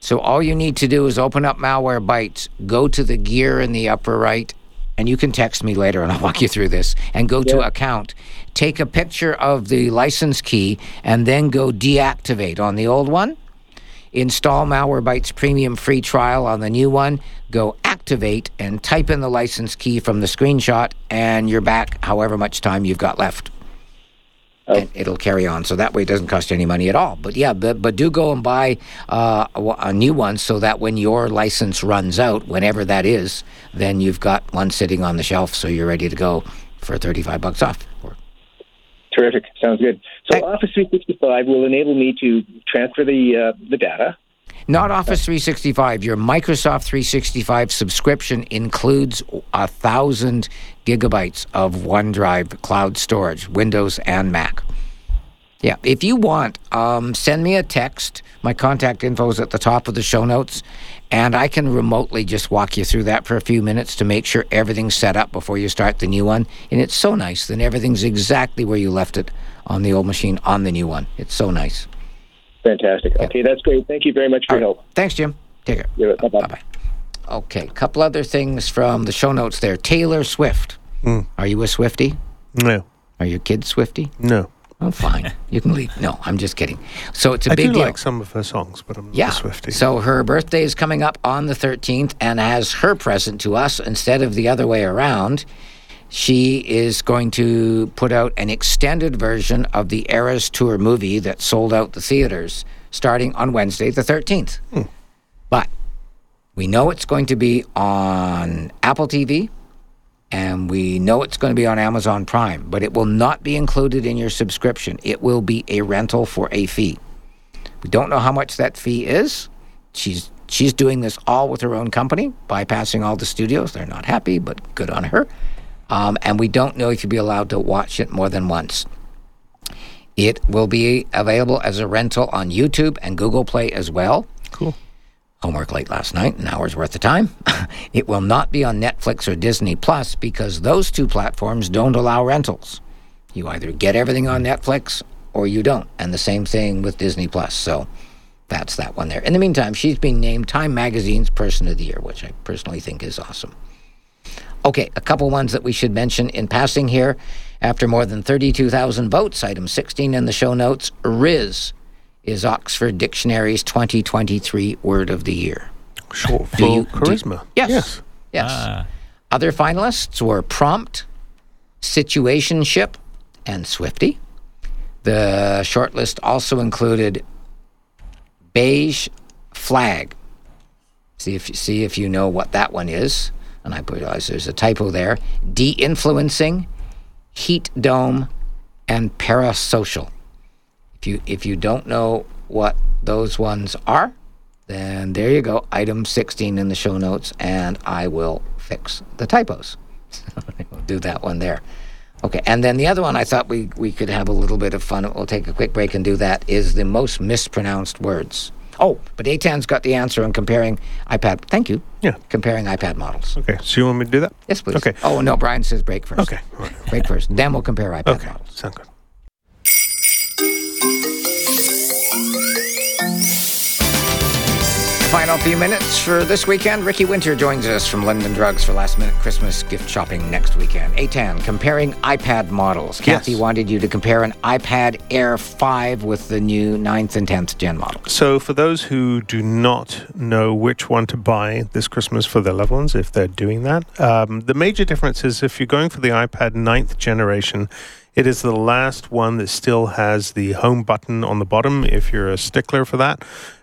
So all you need to do is open up Malwarebytes, go to the gear in the upper right, and you can text me later and I'll walk you through this, and go to account. Take a picture of the license key and then go deactivate on the old one. Install Malwarebytes Premium free trial on the new one. Go activate and type in the license key from the screenshot, and you're back however much time you've got left and it'll carry on. So that way, it doesn't cost you any money at all. But yeah, but, but do go and buy uh, a, a new one so that when your license runs out, whenever that is, then you've got one sitting on the shelf, so you're ready to go for thirty-five bucks off. Terrific. Sounds good. So Hey. Office 365 will enable me to transfer the uh, the data. Not Office 365. Your Microsoft 365 subscription includes a thousand gigabytes of OneDrive cloud storage, Windows and Mac. Yeah, if you want, um, send me a text. My contact info is at the top of the show notes, and I can remotely just walk you through that for a few minutes to make sure everything's set up before you start the new one. And it's so nice. Then everything's exactly where you left it on the old machine on the new one. It's so nice. Fantastic. Okay, that's great. Thank you very much for your help. Thanks, Jim. Take care. You're- Bye-bye. Bye bye. Okay, a couple other things from the show notes there. Taylor Swift. Are you a Swifty? No, Are your kids Swifty? no. Oh, fine. you can leave. No, I'm just kidding. So it's a I big do deal. like some of her songs, but I'm not yeah. Swifty. So her birthday is coming up on the 13th, and as her present to us, instead of the other way around, she is going to put out an extended version of the Eras Tour movie that sold out the theaters starting on Wednesday, the 13th. Hmm. But we know it's going to be on Apple TV, and we know it's going to be on Amazon Prime, but it will not be included in your subscription. It will be a rental for a fee. We don't know how much that fee is. She's she's doing this all with her own company, bypassing all the studios. They're not happy, but good on her. Um, and we don't know if you'll be allowed to watch it more than once. It will be available as a rental on YouTube and Google Play as well. Cool. Homework late last night, an hour's worth of time. [LAUGHS] it will not be on Netflix or Disney Plus because those two platforms don't allow rentals. You either get everything on Netflix or you don't. And the same thing with Disney Plus. So that's that one there. In the meantime, she's been named Time Magazine's Person of the Year, which I personally think is awesome. Okay, a couple ones that we should mention in passing here. After more than 32,000 votes, item 16 in the show notes, Rizz is Oxford Dictionary's 2023 Word of the Year. Short for Do you- do- charisma. yes. Yes. Yes. Ah. Other finalists were Prompt, Situationship, and Swifty. The shortlist also included Beige Flag. See if see if you know what that one is. And I realize there's a typo there. De-influencing, Heat Dome, and Parasocial. If you if you don't know what those ones are, then there you go. Item 16 in the show notes, and I will fix the typos. [LAUGHS] we'll do that one there. Okay, and then the other one I thought we, we could have a little bit of fun. We'll take a quick break and do that. Is the most mispronounced words. Oh, but Aitan's got the answer on comparing iPad. Thank you. Yeah. Comparing iPad models. Okay. So you want me to do that? Yes, please. Okay. Oh no, Brian says break first. Okay. Break first. Then we'll compare iPad Okay. models. Sound good. Final few minutes for this weekend. Ricky Winter joins us from London Drugs for last minute Christmas gift shopping next weekend. Aitan, comparing iPad models. Kathy wanted you to compare an iPad Air 5 with the new 9th and 10th gen model. So, for those who do not know which one to buy this Christmas for their loved ones, if they're doing that, um, the major difference is if you're going for the iPad 9th generation, it is the last one that still has the home button on the bottom if you're a stickler for that.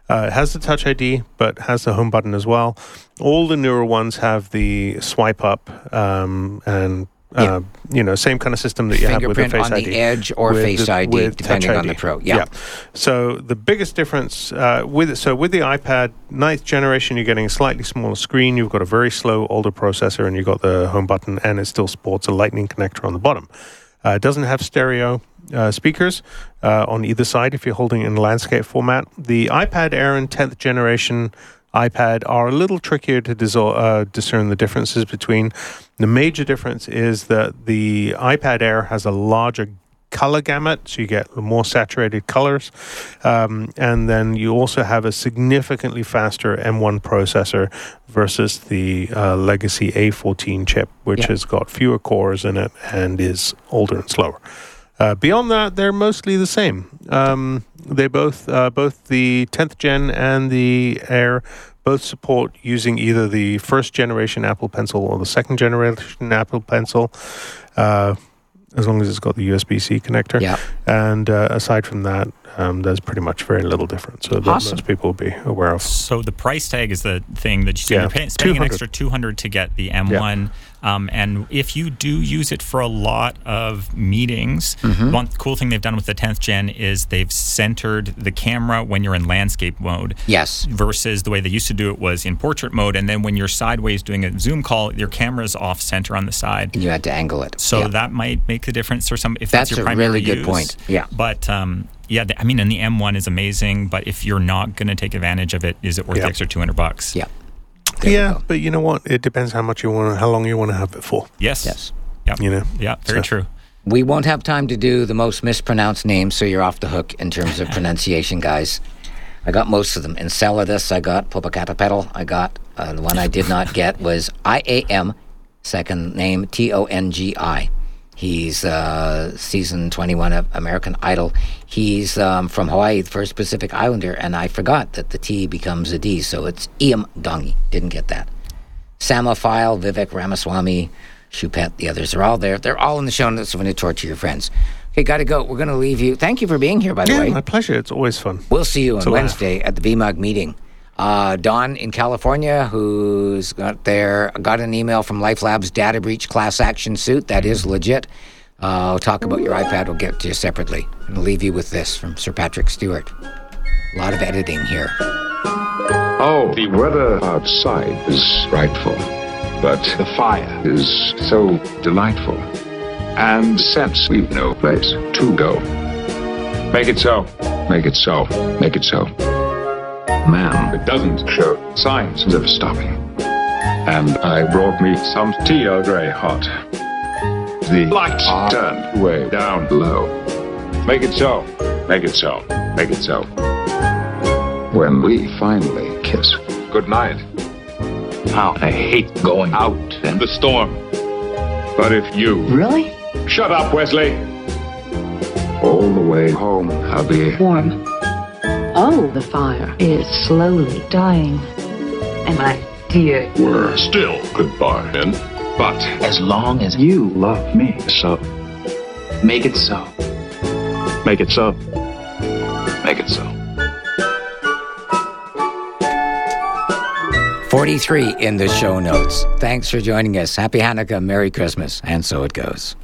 Uh, it has the Touch ID, but has the home button as well. All the newer ones have the swipe up um, and uh, you know same kind of system that you have with the Face on ID. the edge or Face the- ID, with depending Touch on the ID. Pro. Yeah. So the biggest difference uh, with so with the iPad ninth generation, you're getting a slightly smaller screen. You've got a very slow older processor, and you've got the home button, and it still sports a Lightning connector on the bottom. Uh, it doesn't have stereo uh, speakers uh, on either side if you're holding it in landscape format. The iPad Air and 10th generation iPad are a little trickier to disol- uh, discern the differences between. The major difference is that the iPad Air has a larger color gamut, so you get more saturated colors. Um, and then you also have a significantly faster M1 processor versus the uh, legacy A14 chip, which Yeah. has got fewer cores in it and is older and slower. Uh, beyond that, they're mostly the same. Um, they both, uh, both the 10th gen and the Air, both support using either the first generation Apple Pencil or the second generation Apple Pencil, uh, as long as it's got the USB C connector. Yeah. And uh, aside from that, um, there's pretty much very little difference. So that Awesome. most people will be aware of. So the price tag is the thing that you say Yeah, you're paying, spending an extra 200 to get the M1. Um, and if you do use it for a lot of meetings, Mm-hmm. one cool thing they've done with the 10th gen is they've centered the camera when you're in landscape mode. Yes. Versus the way they used to do it was in portrait mode, and then when you're sideways doing a Zoom call, your camera's off center on the side. And you had to angle it. So Yeah. that might make the difference for some. If That's that's, your a primary really good use. point. Yeah. But um, yeah, the, I mean, and the M1 is amazing. But if you're not going to take advantage of it, is it worth Yeah. the extra 200 bucks? Yeah. There yeah, but you know what? It depends how much you want, how long you want to have it for. Yes. Yes. Yeah. You know. Yeah. Very So- true. We won't have time to do the most mispronounced names, so you're off the hook in terms of [LAUGHS] pronunciation, guys. I got most of them. Enceladus, I got Popocatépetl, I got. Uh, the one I did not get was I A M, second name T O N G I. He's uh, season 21 of American Idol. He's um, from Hawaii, the first Pacific Islander, and I forgot that the T becomes a D, so it's Iam Dongi. Didn't get that. Samophile, Vivek Ramaswamy, Chupet, the others are all there. They're all in the show notes So when you torture your friends. Okay, got to go. We're going to leave you. Thank you for being here, by the Yeah, way. my pleasure. It's always fun. We'll see you on. Wednesday at the VMUG meeting. Uh, Don in California, who's got their got an email from Life Labs data breach class action suit. That is legit. Uh, I'll talk about your iPad. We'll get to you separately. I'm leave you with this from Sir Patrick Stewart. A lot of editing here. Oh, the weather outside is frightful, but the fire is so delightful. And since we've no place to go, make it so, make it so, make it so. Man, it doesn't show signs of stopping. And I brought me some tea Earl Grey hot. The lights are turned way down low. Make it so, make it so, make it so. When we finally kiss Good night. How I hate going out in the storm. But if you. Really? Shut up, Wesley! All the way home, I'll be. Warm. Oh, the fire is slowly dying. And my dear, We're still goodbye, then. But as long as you love me, so, make it so. make it so. Make it so. 43 in the show notes. Thanks for joining us. Happy Hanukkah, Merry Christmas, and so it goes.